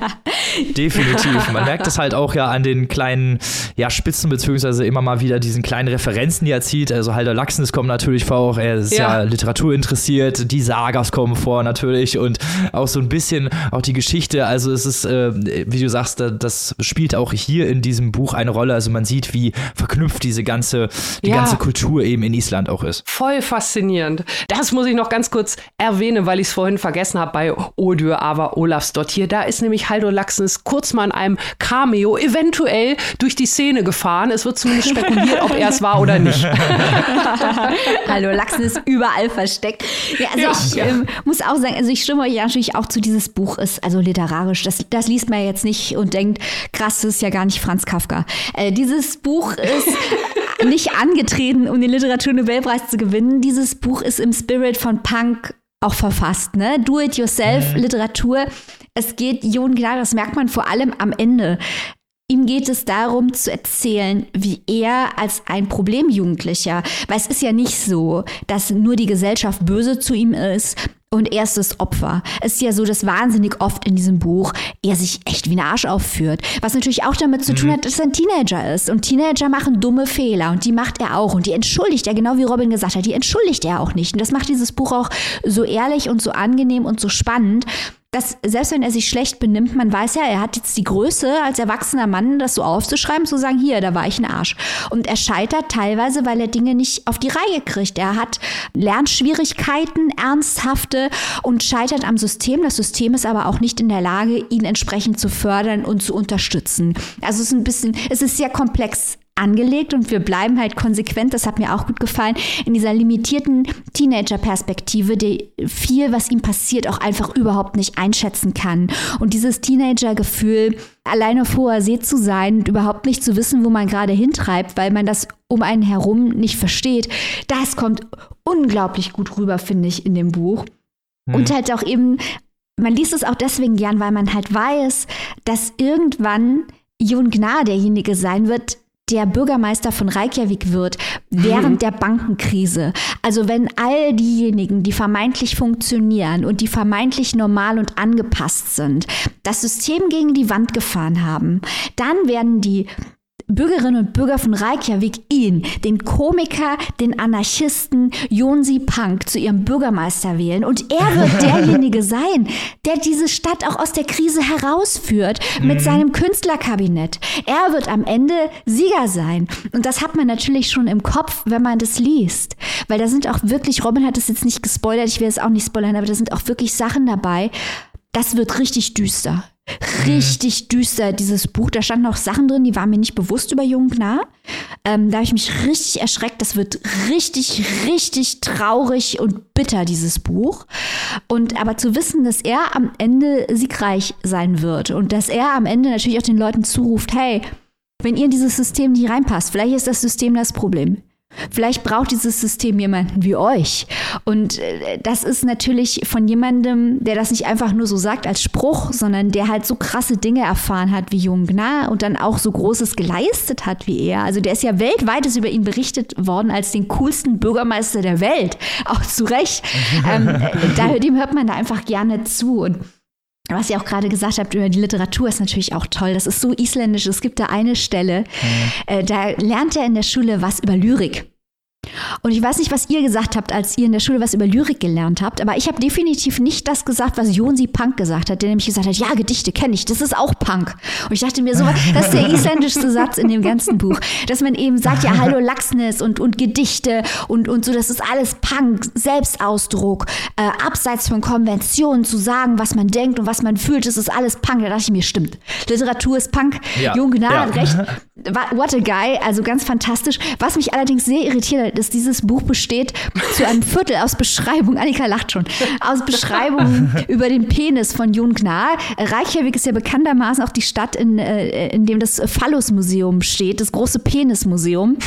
[laughs] Definitiv. Man merkt es halt auch ja an den kleinen ja, Spitzen, beziehungsweise immer mal wieder diesen kleinen Referenzen, die er zieht. Also Halder Laxness kommt natürlich vor, er ist ja, ja Literatur interessiert, die Sagas kommen vor natürlich und auch so ein bisschen auch die Geschichte. Also es ist, äh, wie du sagst, das spielt auch hier in diesem Buch eine Rolle. Also man sieht, wie verknüpft diese ganze, die ja. ganze Kultur eben in Island auch ist. Voll faszinierend. Das muss ich noch ganz kurz erwähnen, weil ich es vorhin vergessen habe bei bei Odur aber Olafsdottir. Da ist nämlich Haldo Laxens kurz mal in einem Cameo eventuell durch die Szene gefahren. Es wird zumindest spekuliert, ob er es war oder nicht. Hallo Laxen ist überall versteckt. Ja, also ja, ich ja. Ähm, muss auch sagen, also ich stimme euch natürlich auch zu, dieses Buch ist also literarisch. Das, das liest man jetzt nicht und denkt, krass, das ist ja gar nicht Franz Kafka. Äh, dieses Buch ist [laughs] nicht angetreten, um den Literaturnobelpreis zu gewinnen. Dieses Buch ist im Spirit von Punk auch verfasst, ne? Do-it-yourself-Literatur. Mhm. Es geht Jon Gnade, das merkt man vor allem am Ende. Ihm geht es darum zu erzählen, wie er als ein Problemjugendlicher, weil es ist ja nicht so, dass nur die Gesellschaft böse zu ihm ist, und er ist das Opfer. Es ist ja so, dass wahnsinnig oft in diesem Buch er sich echt wie ein Arsch aufführt. Was natürlich auch damit zu tun mhm. hat, dass er ein Teenager ist. Und Teenager machen dumme Fehler und die macht er auch. Und die entschuldigt er, genau wie Robin gesagt hat, die entschuldigt er auch nicht. Und das macht dieses Buch auch so ehrlich und so angenehm und so spannend, dass selbst wenn er sich schlecht benimmt, man weiß ja, er hat jetzt die Größe als erwachsener Mann, das so aufzuschreiben, zu sagen, hier, da war ich ein Arsch. Und er scheitert teilweise, weil er Dinge nicht auf die Reihe kriegt. Er hat Lernschwierigkeiten, ernsthafte und scheitert am System. Das System ist aber auch nicht in der Lage, ihn entsprechend zu fördern und zu unterstützen. Also es ist ein bisschen, es ist sehr komplex angelegt und wir bleiben halt konsequent, das hat mir auch gut gefallen, in dieser limitierten Teenager-Perspektive, die viel, was ihm passiert, auch einfach überhaupt nicht einschätzen kann. Und dieses Teenager-Gefühl, alleine auf hoher See zu sein und überhaupt nicht zu wissen, wo man gerade hintreibt, weil man das um einen herum nicht versteht, das kommt unglaublich gut rüber, finde ich, in dem Buch. Mhm. Und halt auch eben, man liest es auch deswegen gern, weil man halt weiß, dass irgendwann Jon Gnar derjenige sein wird, der Bürgermeister von Reykjavik wird während mhm. der Bankenkrise. Also wenn all diejenigen, die vermeintlich funktionieren und die vermeintlich normal und angepasst sind, das System gegen die Wand gefahren haben, dann werden die Bürgerinnen und Bürger von Reykjavik ihn, den Komiker, den Anarchisten Jonsi Punk zu ihrem Bürgermeister wählen. Und er wird [laughs] derjenige sein, der diese Stadt auch aus der Krise herausführt mit mhm. seinem Künstlerkabinett. Er wird am Ende Sieger sein. Und das hat man natürlich schon im Kopf, wenn man das liest. Weil da sind auch wirklich, Robin hat es jetzt nicht gespoilert, ich will es auch nicht spoilern, aber da sind auch wirklich Sachen dabei. Das wird richtig düster. Richtig düster, dieses Buch. Da standen auch Sachen drin, die waren mir nicht bewusst über Jung nah. Ähm, da habe ich mich richtig erschreckt. Das wird richtig, richtig traurig und bitter, dieses Buch. Und aber zu wissen, dass er am Ende siegreich sein wird und dass er am Ende natürlich auch den Leuten zuruft, hey, wenn ihr in dieses System nicht reinpasst, vielleicht ist das System das Problem. Vielleicht braucht dieses System jemanden wie euch. Und äh, das ist natürlich von jemandem, der das nicht einfach nur so sagt als Spruch, sondern der halt so krasse Dinge erfahren hat wie Jung Gnar und dann auch so Großes geleistet hat wie er. Also der ist ja weltweit ist über ihn berichtet worden als den coolsten Bürgermeister der Welt. [laughs] Auch zu Recht. ähm, äh, da, dem hört man da einfach gerne zu. Und was ihr auch gerade gesagt habt über die Literatur ist natürlich auch toll. Das ist so isländisch. Es gibt da eine Stelle, mhm. äh, da lernt er in der Schule was über Lyrik. Und ich weiß nicht, was ihr gesagt habt, als ihr in der Schule was über Lyrik gelernt habt, aber ich habe definitiv nicht das gesagt, was Jonsi Punk gesagt hat, der nämlich gesagt hat, ja, Gedichte kenne ich, das ist auch Punk. Und ich dachte mir so, [laughs] das ist der isländischste Satz in dem ganzen Buch, dass man eben sagt, ja, hallo Laxness und, und Gedichte und, und so, das ist alles Punk, Selbstausdruck, äh, abseits von Konventionen zu sagen, was man denkt und was man fühlt, das ist alles Punk. Da dachte ich mir, stimmt. Literatur ist Punk. Ja. Jon Gnade ja. hat recht. [laughs] what a guy, also ganz fantastisch. Was mich allerdings sehr irritiert hat, ist, dieses Buch besteht zu einem Viertel aus Beschreibungen, Annika lacht schon, aus Beschreibungen [laughs] über den Penis von Jon Gnar. Reykjavik ist ja bekanntermaßen auch die Stadt, in, äh, in dem das Phallus-Museum steht, das große Penis-Museum.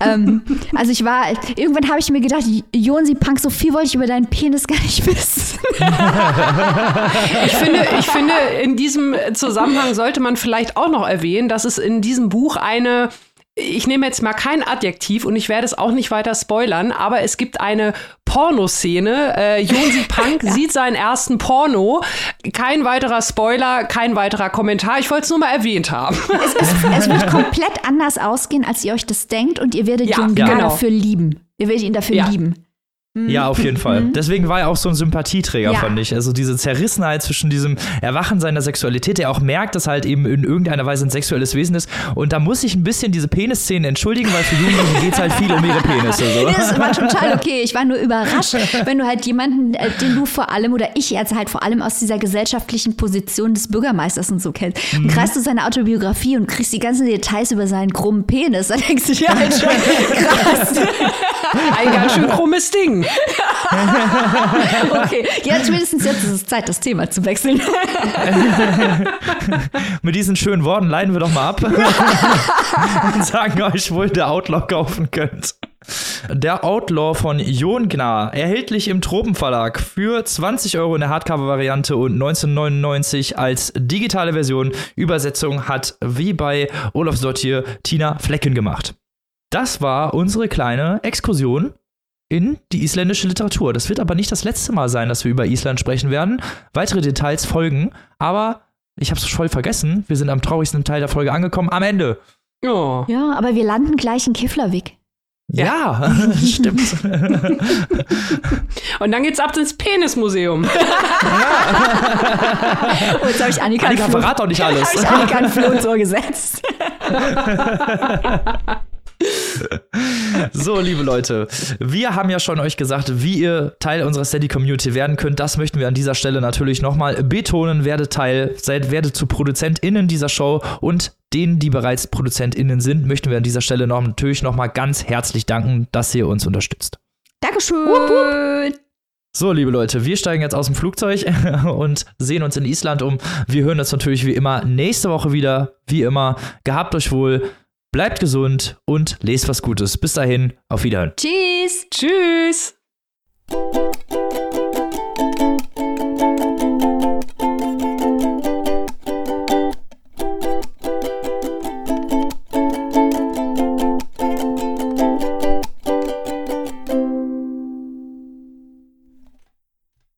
ähm, also ich war, irgendwann habe ich mir gedacht, Jon, sie Punk, so viel wollte ich über deinen Penis gar nicht wissen. ich, finde, ich finde, in diesem Zusammenhang sollte man vielleicht auch noch erwähnen, dass es in diesem Buch eine ich nehme jetzt mal kein Adjektiv und ich werde es auch nicht weiter spoilern, aber es gibt eine Pornoszene. Äh, Jonsi Punk [laughs] ja. sieht seinen ersten Porno. Kein weiterer Spoiler, kein weiterer Kommentar. Ich wollte es nur mal erwähnt haben. Es, es, es, wird [laughs] komplett anders ausgehen, als ihr euch das denkt und ihr werdet ja, Jon ja. Genau. dafür lieben. Ihr werdet ihn dafür ja. lieben. Ja, auf jeden Fall. Mhm. Deswegen war er auch so ein Sympathieträger, ja. fand ich. Also diese Zerrissenheit zwischen diesem Erwachen seiner Sexualität, der auch merkt, dass halt eben in irgendeiner Weise ein sexuelles Wesen ist. Und da muss ich ein bisschen diese Penisszenen entschuldigen, weil für Jugendliche geht es halt viel um ihre Penisse. So. Das war total okay. Ich war nur überrascht, wenn du halt jemanden, äh, den du vor allem oder ich jetzt halt vor allem aus dieser gesellschaftlichen Position des Bürgermeisters und so kennst. Und mhm. kreist du seine Autobiografie und kriegst die ganzen Details über seinen krummen Penis, dann denkst du dir halt schon krass. Ein ganz schön krummes Ding. [laughs] okay, ja, spätestens jetzt ist es Zeit, das Thema zu wechseln. [laughs] Mit diesen schönen Worten leiten wir doch mal ab [laughs] und sagen euch, wo ihr der Outlaw kaufen könnt. Der Outlaw von Jon Gnar, erhältlich im Tropenverlag für 20 Euro in der Hardcover-Variante und 1999 als digitale Version. Übersetzung hat wie bei Olaf Sottier Tina Flecken gemacht. Das war unsere kleine Exkursion in die isländische Literatur. Das wird aber nicht das letzte Mal sein, dass wir über Island sprechen werden. Weitere Details folgen, aber ich habe es voll vergessen. Wir sind am traurigsten Teil der Folge angekommen, am Ende. Oh. Ja, aber wir landen gleich in Keflavik. Ja, ja [laughs] stimmt. [laughs] Und dann geht's ab ins Penismuseum. Ja. [laughs] oh, jetzt habe ich Annika, Annika verrat doch nicht alles. Habe ich Annika ein Floh so gesetzt. [laughs] so, liebe Leute, wir haben ja schon euch gesagt, wie ihr Teil unserer Steady-Community werden könnt. Das möchten wir an dieser Stelle natürlich nochmal betonen. Werdet Teil, seid, werdet zu ProduzentInnen dieser Show und denen, die bereits ProduzentInnen sind, möchten wir an dieser Stelle noch, natürlich nochmal ganz herzlich danken, dass ihr uns unterstützt. Dankeschön. Wupp, wupp. So, liebe Leute, wir steigen jetzt aus dem Flugzeug [laughs] und sehen uns in Island um. Wir hören uns natürlich wie immer nächste Woche wieder. Wie immer, gehabt euch wohl. Bleibt gesund und lest was Gutes. Bis dahin, auf Wiederhören. Tschüss. Tschüss.